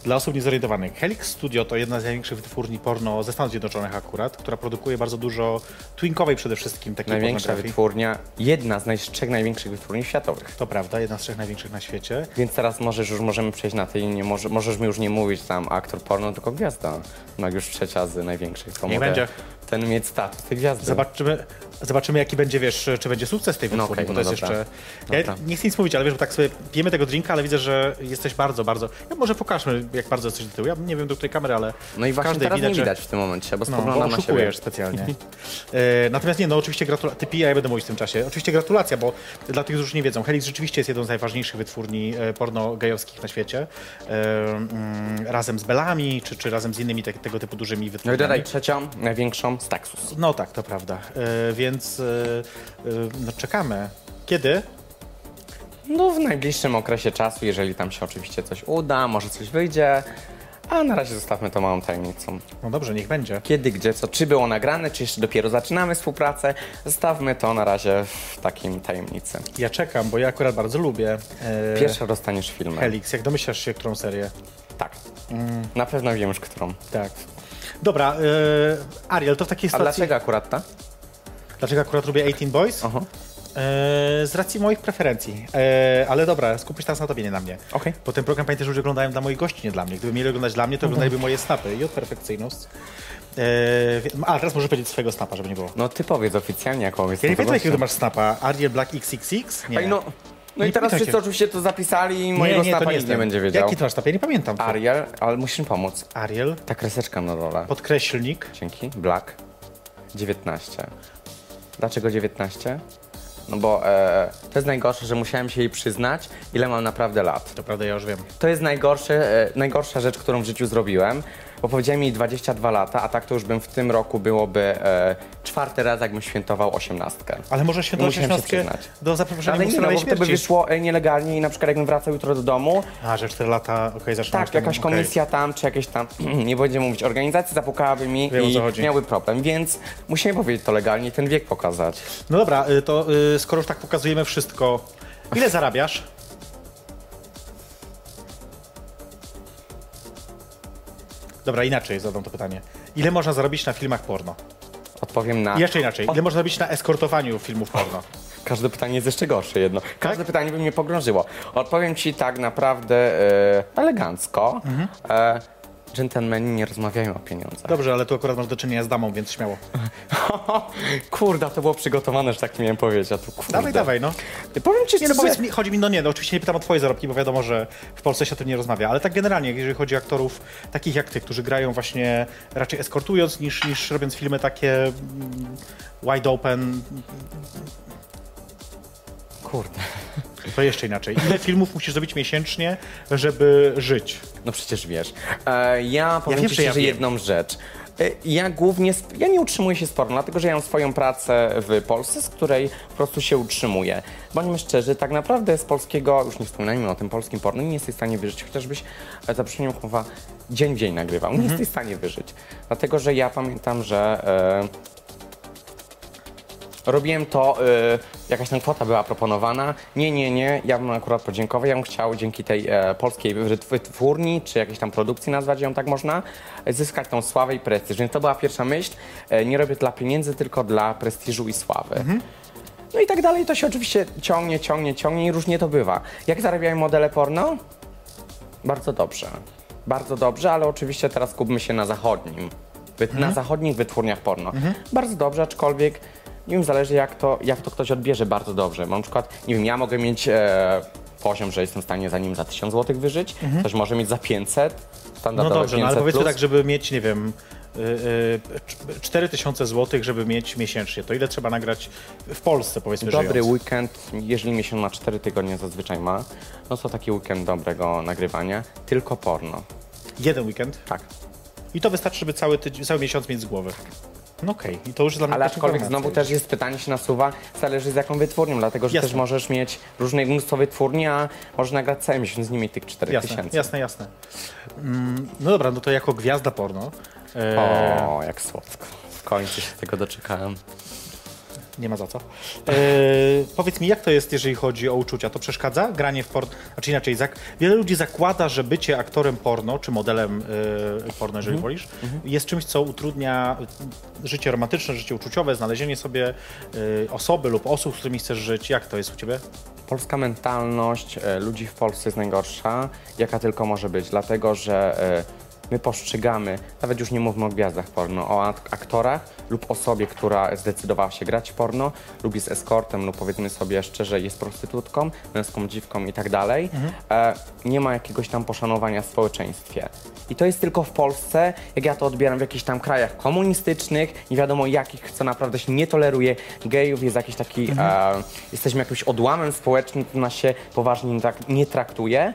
Dla osób niezorientowanych, Helix Studio to jedna z największych wytwórni porno ze Stanów Zjednoczonych akurat, która produkuje bardzo dużo twinkowej przede wszystkim takiej Największa wytwórnia, jedna z naj- trzech największych wytwórni światowych. To prawda, jedna z trzech największych na świecie. Więc teraz możesz już możemy przejść na tej, nie może, możesz mi już nie mówić tam aktor porno, tylko gwiazda. No jak już trzecia z największych, to mogę będzie. Ten mieć status tej gwiazdy. Zobaczymy, zobaczymy jaki będzie, wiesz, czy będzie sukces tej wytwórni, okej, bo no to jest dobra. jeszcze... Ja Dobra. nie chcę nic mówić, ale wiesz, bo tak sobie pijemy tego drinka, ale widzę, że jesteś bardzo, bardzo... Ja może pokażmy, jak bardzo jesteś do tyłu. Ja nie wiem do której kamery, ale No i właśnie teraz nie że- widać w tym momencie, bo No, spoglądam bo na siebie. specjalnie. e, natomiast nie, no oczywiście gratulacje. Ty pij, a ja będę mówić w tym czasie. Oczywiście gratulacja, bo dla tych, którzy już nie wiedzą, Helix rzeczywiście jest jedną z najważniejszych wytwórni e, porno gejowskich na świecie. E, mm, razem z Belami, czy, czy razem z innymi te, tego typu dużymi No i wytwórniami. dodaj trzecią, największą, Staxus. No tak, to prawda. E, więc e, e, no, czekamy. Kiedy? No w najbliższym okresie czasu, jeżeli tam się oczywiście coś uda, może coś wyjdzie. A na razie zostawmy to małą tajemnicą. No dobrze, niech będzie. Kiedy, gdzie, co, czy było nagrane, czy jeszcze dopiero zaczynamy współpracę, zostawmy to na razie w takim tajemnicy. Ja czekam, bo ja akurat bardzo lubię e, Pierwsza dostaniesz filmem. Helix. Jak domyślasz się, którą serię? Tak. Na pewno wiem już którą. Tak. Dobra, e, Ariel, to w takiej A sytuacji... dlaczego akurat ta? Dlaczego akurat lubię 18 Boys? Aha. E, z racji moich preferencji. E, ale dobra, skupię się teraz na tobie, nie na mnie. Okej. Bo ten program pamiętaj, że ludzie oglądają dla moich gości, nie dla mnie. Gdyby mieli oglądać dla mnie, to oglądaliby moje snapy i od perfekcyjność. E, wie- a, teraz możesz powiedzieć swojego snapa, żeby nie było. No ty powiedz oficjalnie jaką jest Ja nie pamiętam, jakiego masz snapa. Ariel Black XXX? Nie. Ej, no, no Nie i teraz wszyscy oczywiście to zapisali i nie, mojego nie, snapa nie nikt nie jestem. będzie wiedział. Jaki to masz? Ja nie pamiętam. Ariel, ale musisz mi pomóc. Ariel, Ta kreseczka na dole. podkreślnik. Dzięki. Black. 19. Dlaczego 19? No bo e, to jest najgorsze, że musiałem się jej przyznać, ile mam naprawdę lat. To prawda, ja już wiem. To jest najgorsze, e, najgorsza rzecz, którą w życiu zrobiłem, bo powiedziałem jej 22 lata, a tak to już bym w tym roku byłoby e, czwarty raz, jakbym świętował osiemnastkę. Ale może świętować osiemnastkę do zaproszenia Ale nie, no, bo wtedy by wyszło e, nielegalnie i na przykład jakbym wracał jutro do domu, A, że 4 lata, okej, zaczynamy. tak, jakaś komisja tam, czy jakieś tam, nie będziemy mówić, organizacja zapukałaby mi Wiem, i miałby problem, więc musimy powiedzieć to legalnie i ten wiek pokazać. No dobra, y, to y, skoro już tak pokazujemy wszystko, ile zarabiasz? Dobra, inaczej zadam to pytanie. Ile można zarobić na filmach porno? Odpowiem na... I jeszcze inaczej, ile można zarobić na eskortowaniu filmów porno? Każde pytanie jest jeszcze gorsze jedno. Każde pytanie by mnie pogrążyło. Odpowiem ci tak naprawdę e, elegancko. E, dżentelmeni nie rozmawiają o pieniądzach. Dobrze, ale tu akurat masz do czynienia z damą, więc śmiało. Kurde, to było przygotowane, że tak miałem powiedzieć, a tu kurde. Dawaj, dawaj, no. Powiem ci Nie no, powiedz mi, chodzi mi, no nie, no oczywiście nie pytam o twoje zarobki, bo wiadomo, że w Polsce się o tym nie rozmawia, ale tak generalnie, jeżeli chodzi o aktorów takich jak ty, którzy grają właśnie raczej eskortując niż, niż robiąc filmy takie mm, wide open, Kurde. to jeszcze inaczej. Ile filmów musisz zrobić miesięcznie, żeby żyć? No przecież wiesz. E, ja powiem wiem, ci że ja wiem. jedną rzecz. E, Ja głównie, ja nie utrzymuję się z porno, dlatego że ja mam swoją pracę w Polsce, z której po prostu się utrzymuję. Bądźmy szczerzy, tak naprawdę z polskiego, już nie wspominajmy o tym polskim porno, nie jesteś w stanie wyżyć, chociażbyś, e, za przeproszeniem mowa, dzień w dzień nagrywał, nie jesteś w stanie wyżyć. Dlatego, że ja pamiętam, że e, Robiłem to, y, jakaś tam kwota była proponowana. Nie, nie, nie, ja bym akurat podziękował. Ja bym chciał dzięki tej e, polskiej wytw- wytwórni, czy jakiejś tam produkcji, nazwać ją tak można, zyskać tą sławę i prestiż. Więc to była pierwsza myśl. E, nie robię dla pieniędzy, tylko dla prestiżu i sławy. No i tak dalej, to się oczywiście ciągnie, ciągnie, ciągnie i różnie to bywa. Jak zarabiają modele porno? Bardzo dobrze. Bardzo dobrze, ale oczywiście teraz skupmy się na zachodnim. Na zachodnich wytwórniach porno. Bardzo dobrze, aczkolwiek nie wiem, zależy jak to, jak to ktoś odbierze bardzo dobrze. Bo na przykład, nie wiem, ja mogę mieć e, poziom, że jestem w stanie za nim za 1000 zł wyżyć, ktoś może mieć za 500, No standardowe dobrze, no 500 ale powiedzmy plus. tak, żeby mieć, nie wiem, y, y, cz- 4000 zł, żeby mieć miesięcznie, to ile trzeba nagrać w Polsce, powiedzmy, Dobry żyjąc? weekend, jeżeli miesiąc ma 4 tygodnie zazwyczaj ma, no to taki weekend dobrego nagrywania, tylko porno. Jeden weekend? Tak. I to wystarczy, żeby cały, tydzień, cały miesiąc mieć z głowy. No okej, i to już dla mnie Ale aczkolwiek znowu też jest pytanie się nasuwa, zależy z jaką wytwórnią, dlatego że Jasne. też możesz mieć różne mnóstwo wytwórni, a możesz nagrać cały miesiąc z nimi tych 4 Jasne, tysięcy. jasne, jasne. Mm, no dobra, no to jako gwiazda porno. E, O, jak słodko. W końcu się tego doczekałem. Nie ma za co. E, powiedz mi, jak to jest, jeżeli chodzi o uczucia? To przeszkadza granie w porno? Znaczy inaczej, zak- wiele ludzi zakłada, że bycie aktorem porno, czy modelem e, porno, jeżeli wolisz, jest czymś, co utrudnia życie romantyczne, życie uczuciowe, znalezienie sobie e, osoby lub osób, z którymi chcesz żyć. Jak to jest u ciebie? Polska mentalność e, ludzi w Polsce jest najgorsza, jaka tylko może być, dlatego że e, my postrzegamy, nawet już nie mówmy o gwiazdach porno, o ak- aktorach lub osobie, która zdecydowała się grać porno, lub jest eskortem, lub powiedzmy sobie szczerze, jest prostytutką, męską dziwką i tak dalej, e, nie ma jakiegoś tam poszanowania w społeczeństwie. I to jest tylko w Polsce, jak ja to odbieram w jakichś tam krajach komunistycznych, nie wiadomo jakich, co naprawdę się nie toleruje gejów, jest jakiś taki, e, jesteśmy jakimś odłamem społecznym, to nas się poważnie nie, tak, nie traktuje,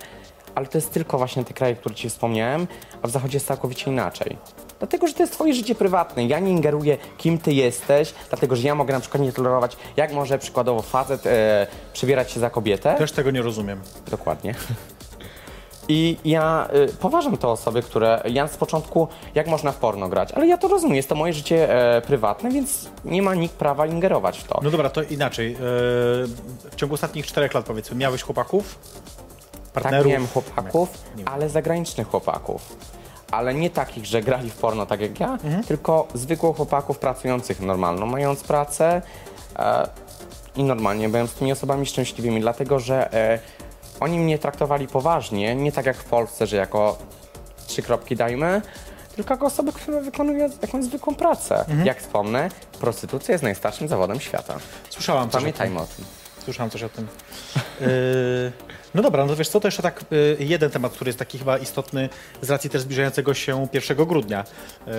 ale to jest tylko właśnie te kraje, które ci wspomniałem, a w zachodzie jest całkowicie inaczej. Dlatego, że to jest twoje życie prywatne. Ja nie ingeruję, kim ty jesteś, dlatego, że ja mogę na przykład nie tolerować, jak może przykładowo facet e, przebierać się za kobietę. Też tego nie rozumiem. Dokładnie. I ja y, poważam te osoby, które ja z początku, jak można w porno grać, ale ja to rozumiem, jest to moje życie e, prywatne, więc nie ma nikt prawa ingerować w to. No dobra, to inaczej. E, w ciągu ostatnich czterech lat, powiedzmy, miałeś chłopaków? Tak Partnerów? miałem chłopaków, Nie wiem. ale zagranicznych chłopaków. Ale nie takich, że grali w porno tak jak ja, tylko zwykłych chłopaków pracujących normalną, mając pracę e, i normalnie byłem z tymi osobami szczęśliwymi, dlatego że e, oni mnie traktowali poważnie, nie tak jak w Polsce, że jako trzy kropki dajmy, tylko jako osoby, które wykonują jakąś zwykłą pracę. Jak wspomnę, prostytucja jest najstarszym zawodem świata. Słyszałam. Pamiętajmy o tym. Słyszałam coś o tym. Yy, no dobra, no to wiesz co, to jeszcze tak yy, jeden temat, który jest taki chyba istotny z racji też zbliżającego się 1 grudnia. Yy,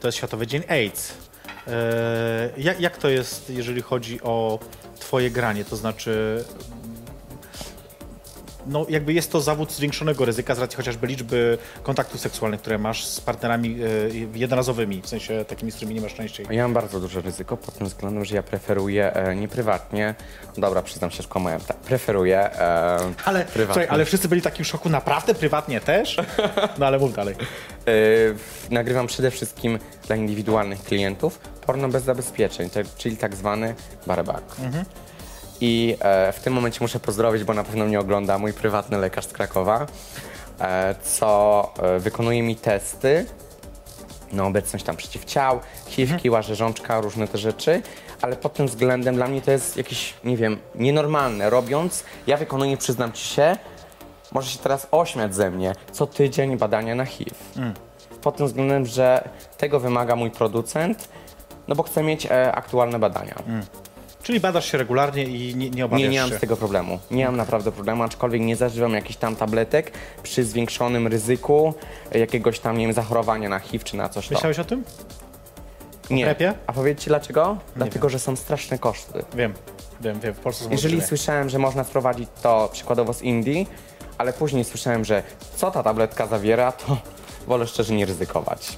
to jest Światowy Dzień AIDS. Jak to jest, jeżeli chodzi o twoje granie? To znaczy, no jakby jest to zawód zwiększonego ryzyka z racji chociażby liczby kontaktów seksualnych, które masz z partnerami yy, jednorazowymi, w sensie takimi, z którymi nie masz częściej. Ja mam bardzo duże ryzyko pod tym względem, że ja preferuję e, nie prywatnie. Dobra, przyznam się, że komałem. Tak, preferuję e, Ale, prywatnie. słuchaj, ale wszyscy byli w takim szoku, naprawdę prywatnie też? No ale mów dalej. E, nagrywam przede wszystkim dla indywidualnych klientów porno bez zabezpieczeń, czyli tak zwany bareback. I e, w tym momencie muszę pozdrowić, bo na pewno mnie ogląda mój prywatny lekarz z Krakowa, e, co e, wykonuje mi testy no, obecność tam przeciwciał, HIV, kiła, rzeżączka, różne te rzeczy, ale pod tym względem dla mnie to jest jakieś, nie wiem, nienormalne. Robiąc, ja wykonuję, przyznam ci się, może się teraz ośmiać ze mnie, co tydzień badania na HIV. Pod tym względem, że tego wymaga mój producent, no bo chcę mieć e, aktualne badania. Czyli badasz się regularnie i nie, nie obawiasz Nie, nie mam się. z tego problemu. Nie mam naprawdę problemu, aczkolwiek nie zażywam jakichś tam tabletek przy zwiększonym ryzyku jakiegoś tam, nie wiem, zachorowania na HIV czy na coś to. Myślałeś o tym? Nie. prepie? A powiedzcie dlaczego? Dlatego, że są straszne koszty. Wiem, wiem, wiem. W Polsce są Jeżeli olbrzymie. słyszałem, że można wprowadzić to przykładowo z Indii, ale później słyszałem, że co ta tabletka zawiera, to wolę szczerze nie ryzykować.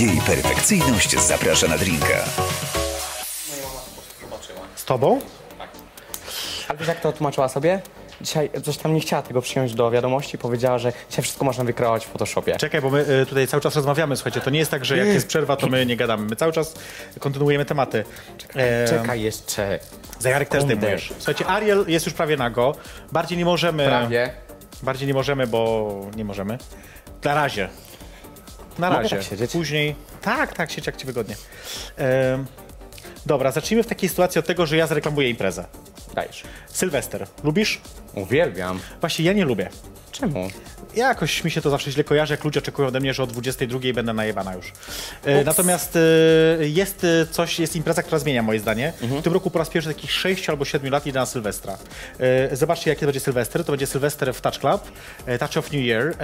Jej perfekcyjność zaprasza na drinka. Z tobą? Ale wiesz jak to tłumaczyła sobie? Dzisiaj coś tam nie chciała tego przyjąć do wiadomości, powiedziała, że dzisiaj wszystko można wykreować w Photoshopie. Czekaj, bo my y, tutaj cały czas rozmawiamy, słuchajcie, to nie jest tak, że jak jest przerwa, to my nie gadamy. My cały czas kontynuujemy tematy. E, Czekaj jeszcze. Zegarek też Sekundę. zdejmujesz. Słuchajcie, Ariel jest już prawie nago. Bardziej nie możemy... Prawie. Bardziej nie możemy, bo nie możemy. Na razie. Na razie. tak siedzieć? Później. Tak, tak, siedź jak ci wygodnie. Em, dobra, zacznijmy w takiej sytuacji od tego, że ja zareklamuję imprezę. Dajesz. Sylwester. Lubisz? Uwielbiam. Właśnie ja nie lubię. Czemu? Jakoś mi się to zawsze źle kojarzy, jak ludzie oczekują ode mnie, że o 22 będę najebana już. E, Ups. natomiast e, jest e, coś, jest impreza, która zmienia moje zdanie. W tym roku po raz pierwszy takich 6 albo 7 lat idę na Sylwestra. Zobaczcie, jaki to będzie Sylwester. To będzie Sylwester w Touch Club, Touch of New Year.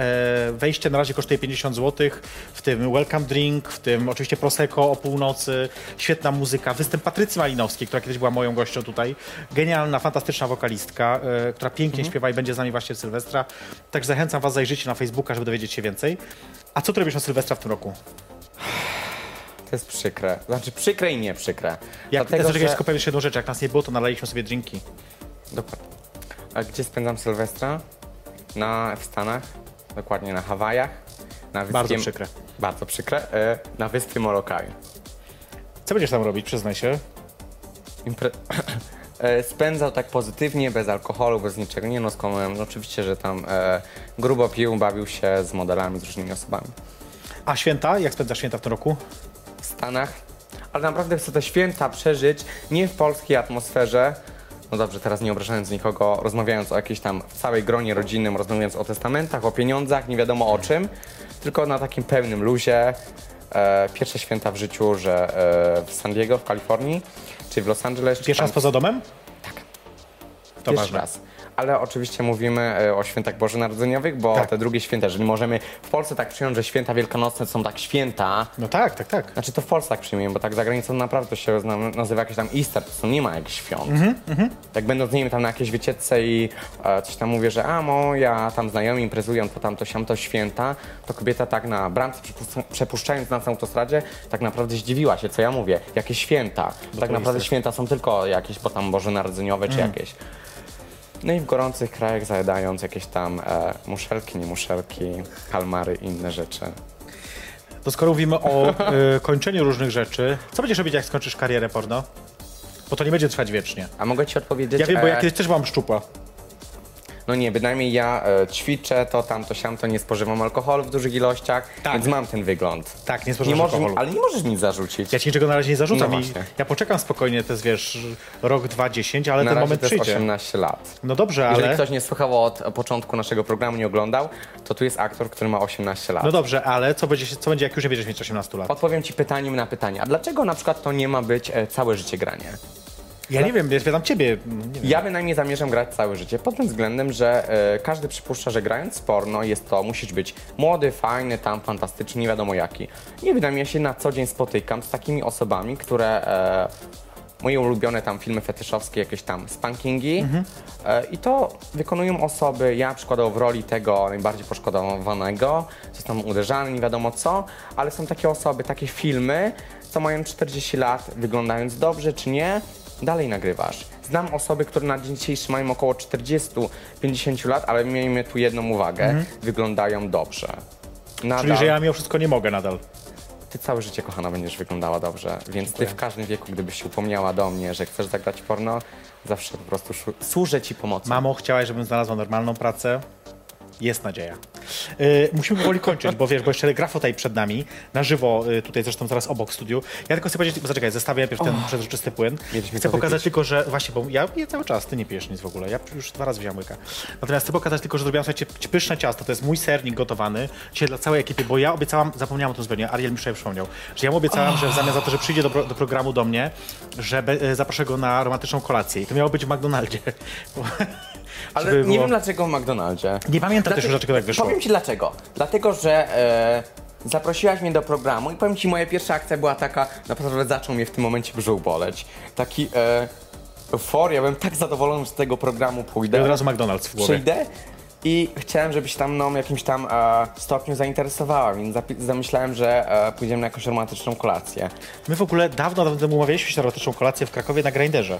Wejście na razie kosztuje 50 zł, w tym welcome drink, w tym oczywiście Prosecco o północy, świetna muzyka, występ Patrycji Malinowskiej, która kiedyś była moją gością tutaj. Genialna, fantastyczna wokalistka, która pięknie śpiewa i będzie z nami właśnie w Sylwestra. Także zachęcam was, zajrzyjcie na Facebooka, żeby dowiedzieć się więcej. A co ty robisz na Sylwestra w tym roku? To jest przykre. Znaczy przykre i nie przykre. Jak, Dlatego, że... tylko powiem jeszcze jedną rzecz, jak nas nie było, to nalaliśmy sobie drinki. Dokładnie. A gdzie spędzam Sylwestra? Na, w Stanach, dokładnie na Hawajach. Na wyspie... Bardzo przykre. Bardzo przykre. E, na wyspie Molokai. Co będziesz tam robić, przyznaj się? Impre... e, spędzał tak pozytywnie, bez alkoholu, bez niczego. Nie no, skłamałem. No, oczywiście, że tam e, grubo pił, bawił się z modelami, z różnymi osobami. A święta? Jak spędzasz święta w tym roku? w Stanach, ale naprawdę chcę te święta przeżyć nie w polskiej atmosferze. No dobrze, teraz nie obrażając nikogo, rozmawiając o jakiejś tam w całej gronie rodzinnym, rozmawiając o testamentach, o pieniądzach, nie wiadomo o czym, tylko na takim pełnym luzie. E, pierwsze święta w życiu, że e, w San Diego, w Kalifornii, czy w Los Angeles. czy Pierwszy tam raz poza domem? Tak. To Pierwszy ważne. raz. Ale oczywiście mówimy e, o świętach bożonarodzeniowych, bo Tak. te drugie święta, jeżeli możemy w Polsce tak przyjąć, że święta wielkanocne są tak święta, No tak, tak, tak. znaczy to w Polsce tak przyjmujemy, bo tak za granicą naprawdę się zna, nazywa jakieś tam Easter, to są, nie ma jakichś świąt. Jak będąc, nie wiem, tam na jakiejś wycieczce i e, coś tam mówię, że a moja tam znajomi imprezują, to tam to siam to święta, to kobieta tak na bramce przepuszcza- przepuszczając nas na autostradzie, tak naprawdę zdziwiła się, co ja mówię, jakie święta. Bo tak naprawdę święta są tylko jakieś, bo tam bożonarodzeniowe czy jakieś. No i w gorących krajach zajadając jakieś tam e, muszelki, nie muszelki, kalmary i inne rzeczy. To skoro mówimy o y, kończeniu różnych rzeczy, co będziesz robić, jak skończysz karierę porno? Bo to nie będzie trwać wiecznie. A mogę ci odpowiedzieć? Ja wiem, bo ja kiedyś też byłam szczupła. No nie, bynajmniej ja e, ćwiczę, to tamto siam, to nie spożywam alkoholu w dużych ilościach, Tak. więc mam ten wygląd. Tak, nie możesz, alkoholu. ale nie możesz nic zarzucić. Ja ci niczego na razie nie zarzucam No i ja poczekam spokojnie, to jest wiesz, rok, dwa, dziesięć, ale Na ten moment to przyjdzie. 18 lat. No dobrze, Jeżeli ale... ktoś nie słuchał od początku naszego programu, nie oglądał, to tu jest aktor, który ma 18 lat. No dobrze, ale co będzie, co będzie jak już nie będziesz mieć 18 lat? Odpowiem ci pytaniem na pytanie. A dlaczego na przykład to nie ma być e, całe życie granie? Ja nie wiem, ja pytam ciebie. Ja bynajmniej zamierzam grać całe życie, pod tym względem, że e, każdy przypuszcza, że grając porno jest to, musisz być młody, fajny, tam fantastyczny, nie wiadomo jaki. Nie wydaje mi się, na co dzień spotykam z takimi osobami, które e, moje ulubione tam filmy fetyszowskie, jakieś tam spankingi e, i to wykonują osoby, ja przykładowo w roli tego najbardziej poszkodowanego, zostałem uderzany, nie wiadomo co, ale są takie osoby, takie filmy, co mają 40 lat, wyglądając dobrze czy nie, dalej nagrywasz. Znam osoby, które na dzień dzisiejszy mają około 40-50 lat, ale miejmy tu jedną uwagę, wyglądają dobrze. Nadal, Czyli, że ja mimo wszystko nie mogę nadal. Ty całe życie, kochana, będziesz wyglądała dobrze, więc ty w każdym wieku, gdybyś się upomniała do mnie, że chcesz zagrać porno, zawsze po prostu służę ci pomocą. Mamo, chciałaś, żebym znalazła normalną pracę. Jest nadzieja. Yy, musimy powoli kończyć, bo wiesz, bo jeszcze grafotaj przed nami, na żywo, yy, tutaj zresztą zaraz obok studiu. Ja tylko chcę powiedzieć, bo zaczekaj, zestawię najpierw ten przezroczysty płyn. Mieliśmy Chcę pokazać wypić. tylko, że właśnie, bo ja piję cały czas, ty nie pijesz nic w ogóle, ja już dwa razy wziąłem łyka. Natomiast chcę pokazać tylko, że zrobiłam, słuchajcie, pyszne ciasto, to jest mój sernik gotowany, dzisiaj dla całej ekipy, bo ja obiecałam, zapomniałam o tym zupełnie, Ariel mi przypomniał, że ja mu obiecałam, że w zamian za to, że przyjdzie do, do programu do mnie, że be, zaproszę go na romantyczną kolację i to miało być w McDonaldzie. Ale żeby nie było- wiem dlaczego w McDonaldzie. Nie pamiętam też już, dlaczego tak wyszło. Powiem ci dlaczego. Dlatego, że e, zaprosiłaś mnie do programu i powiem ci, moja pierwsza akcja była taka, naprawdę zaczął mnie w tym momencie brzuch boleć. Taki e, euforia, byłem tak zadowolony, że z tego programu I od pójdę. razu McDonald's w głowie. Przyjdę i chciałem, żebyś tam mną w jakimś tam e, stopniu zainteresowała, więc zapi- zamyślałem, że e, pójdziemy na jakąś romantyczną kolację. My w ogóle dawno, dawno temu umawialiśmy się na romantyczną kolację w Krakowie na Grinderze.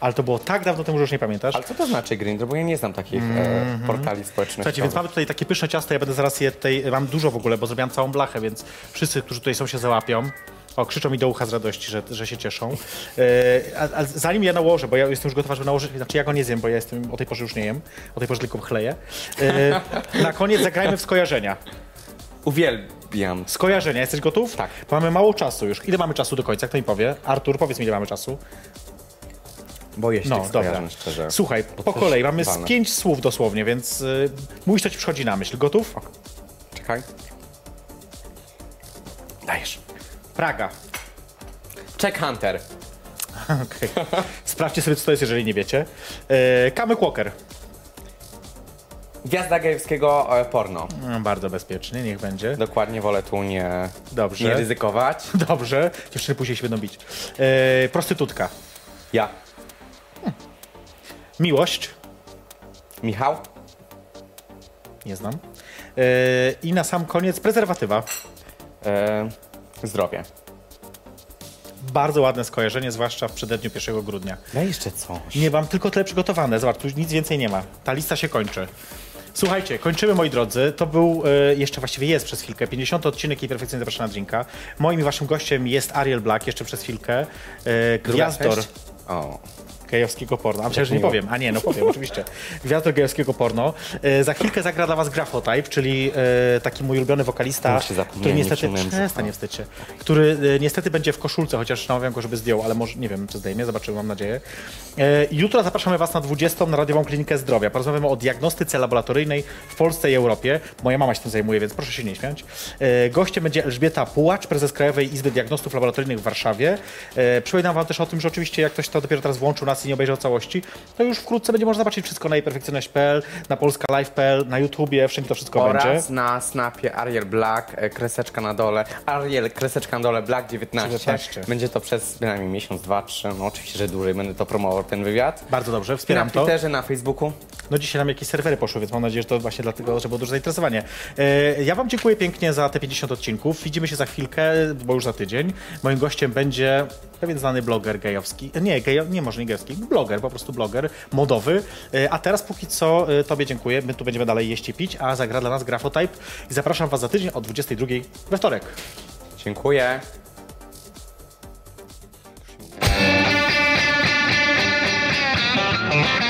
Ale to było tak dawno temu, że już nie pamiętasz. Ale co to znaczy Grindr? Bo ja nie znam takich e, portali społecznościowych. Słuchajcie, więc mamy tutaj takie pyszne ciasto, ja będę zaraz je tutaj, mam dużo w ogóle, bo zrobiłam całą blachę, więc wszyscy, którzy tutaj są, się załapią. O, krzyczą mi do ucha z radości, że, że się cieszą. E, a, a zanim ja nałożę, bo ja jestem już gotowa, żeby nałożyć, znaczy ja go nie zjem, bo ja jestem, o tej porze już nie jem, o tej porze tylko chleję. E, na koniec zagrajmy w skojarzenia. Uwielbiam. Skojarzenia, jesteś gotów? Tak. Bo mamy mało czasu już. Ile mamy czasu do końca, kto mi powie? Artur, powiedz mi, ile mamy czasu. Boję się No, tych dobra. szczerze. Słuchaj, po kolei, mamy z pięć słów dosłownie, więc y, mówisz, co ci przychodzi na myśl. Gotów? Czekaj. Dajesz. Praga. Check Hunter. Okej. Sprawdźcie sobie, co to jest, jeżeli nie wiecie. E, Kamyk Walker. Gwiazda gejowskiego e, porno. No, bardzo bezpiecznie, niech będzie. Dokładnie wolę tu nie, Dobrze. nie ryzykować. Dobrze. Dziewczyny później się będą bić. E, prostytutka. Ja. Miłość. Michał? Nie znam. E, I na sam koniec prezerwatywa. E, zdrowie. Bardzo ładne skojarzenie, zwłaszcza w przededniu 1 grudnia. Daj jeszcze coś. Nie mam tylko tyle przygotowane. Zobacz, tu nic więcej nie ma. Ta lista się kończy. Słuchajcie, kończymy moi drodzy. To był, e, jeszcze właściwie jest przez chwilkę, 50 odcinek i perfekcyjnie zapraszam na drinka. Moim i waszym gościem jest Ariel Black, jeszcze przez chwilkę. Druga gwiazdor? O. gejowskiego porno. A myślę, że nie powiem. A nie, no powiem, oczywiście. Gwiazdor gejowskiego porno. E, za chwilkę zagra dla was Grafotype, czyli e, taki mój ulubiony wokalista, zapomniałem, który nie niestety... Przestań, nie wstydź się. Który e, niestety będzie w koszulce, chociaż namawiam go, żeby zdjął, ale może, nie wiem, czy zdejmie, zobaczymy, mam nadzieję. E, jutro zapraszamy was na 20 na Radiową Klinikę Zdrowia. Porozmawiamy o diagnostyce laboratoryjnej w Polsce i Europie. Moja mama się tym zajmuje, więc proszę się nie śmiać. E, gościem będzie Elżbieta Pułacz, prezes Krajowej Izby Diagnostów Laboratoryjnych w Warszawie. E, przypominam wam też o tym, że oczywiście jak ktoś to dopiero teraz włączył nas i nie obejrzał całości, to już wkrótce będzie można zobaczyć wszystko na perfekcyjność.pl, na polskalive.pl, na YouTubie, wszędzie to wszystko będzie. Oraz na snapie Ariel Black, e, kreseczka na dole. Ariel, kreseczka na dole, Black 19. 19. Będzie to przez bynajmniej miesiąc, dwa, trzy. No oczywiście, że dłużej będę to promował, ten wywiad. Bardzo dobrze, I na wspieram to. Twitterze, na Facebooku. No dzisiaj nam jakieś serwery poszły, więc mam nadzieję, że to właśnie dlatego, że było duże zainteresowanie. E, ja wam dziękuję pięknie za te 50 odcinków. Widzimy się za chwilkę, bo już za tydzień. Moim gościem będzie pewien znany bloger gejowski. Nie, gejo, nie może nie gejowski, bloger, po prostu bloger, modowy. E, a teraz póki co e, tobie dziękuję. My tu będziemy dalej jeść i pić, a zagra dla nas Grafotype. I zapraszam was za tydzień o 22 we wtorek. Dziękuję. My baby's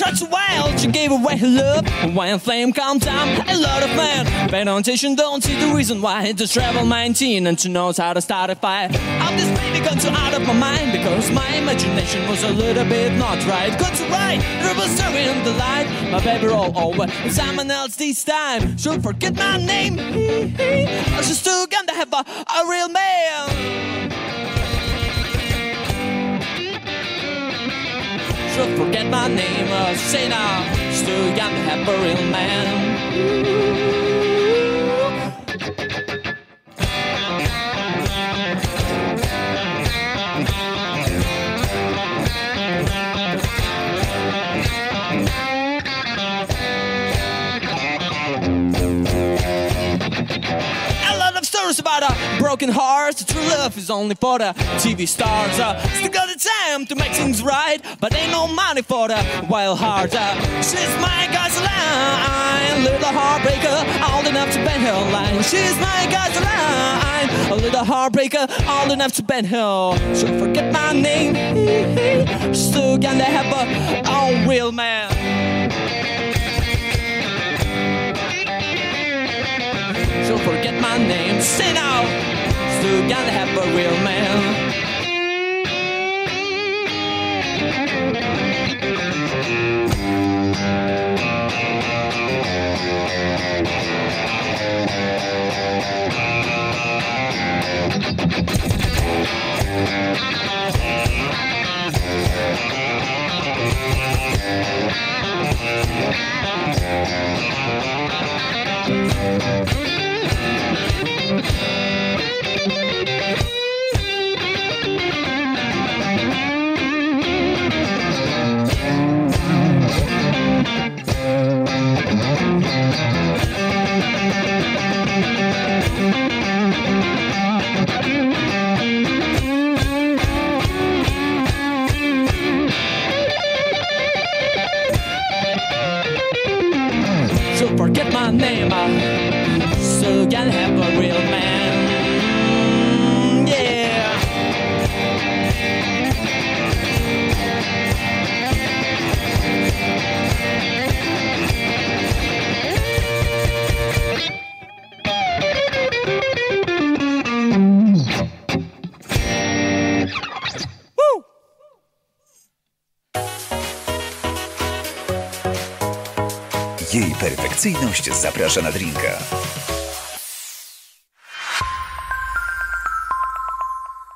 heart's wild, she gave away her love. When flame comes down, a lot of men pay no attention, don't see the reason why. Just travel 19 and she knows how to start a fire. I'm this baby gone so out of my mind because my imagination was a little bit not right. Got to write, dribble story in the light. My baby roll over, and someone else this time. She'll forget my name. Or she's still gonna have a, a real man. forget my name. Uh, say said I still young, happy real man. About a broken hearts. True love is only for the TV stars. Uh, still got the time to make things right, but ain't no money for the wild heart. Uh, she's my gasoline, little heartbreaker, old enough to bend her line. She's my gasoline, a little heartbreaker, old enough to bend her. She'll forget my name, still gonna have a own real man. She'll forget my name. Say now, still gonna have a real man. She'll Mm-hmm. Perfekcyjność zaprasza na drinka.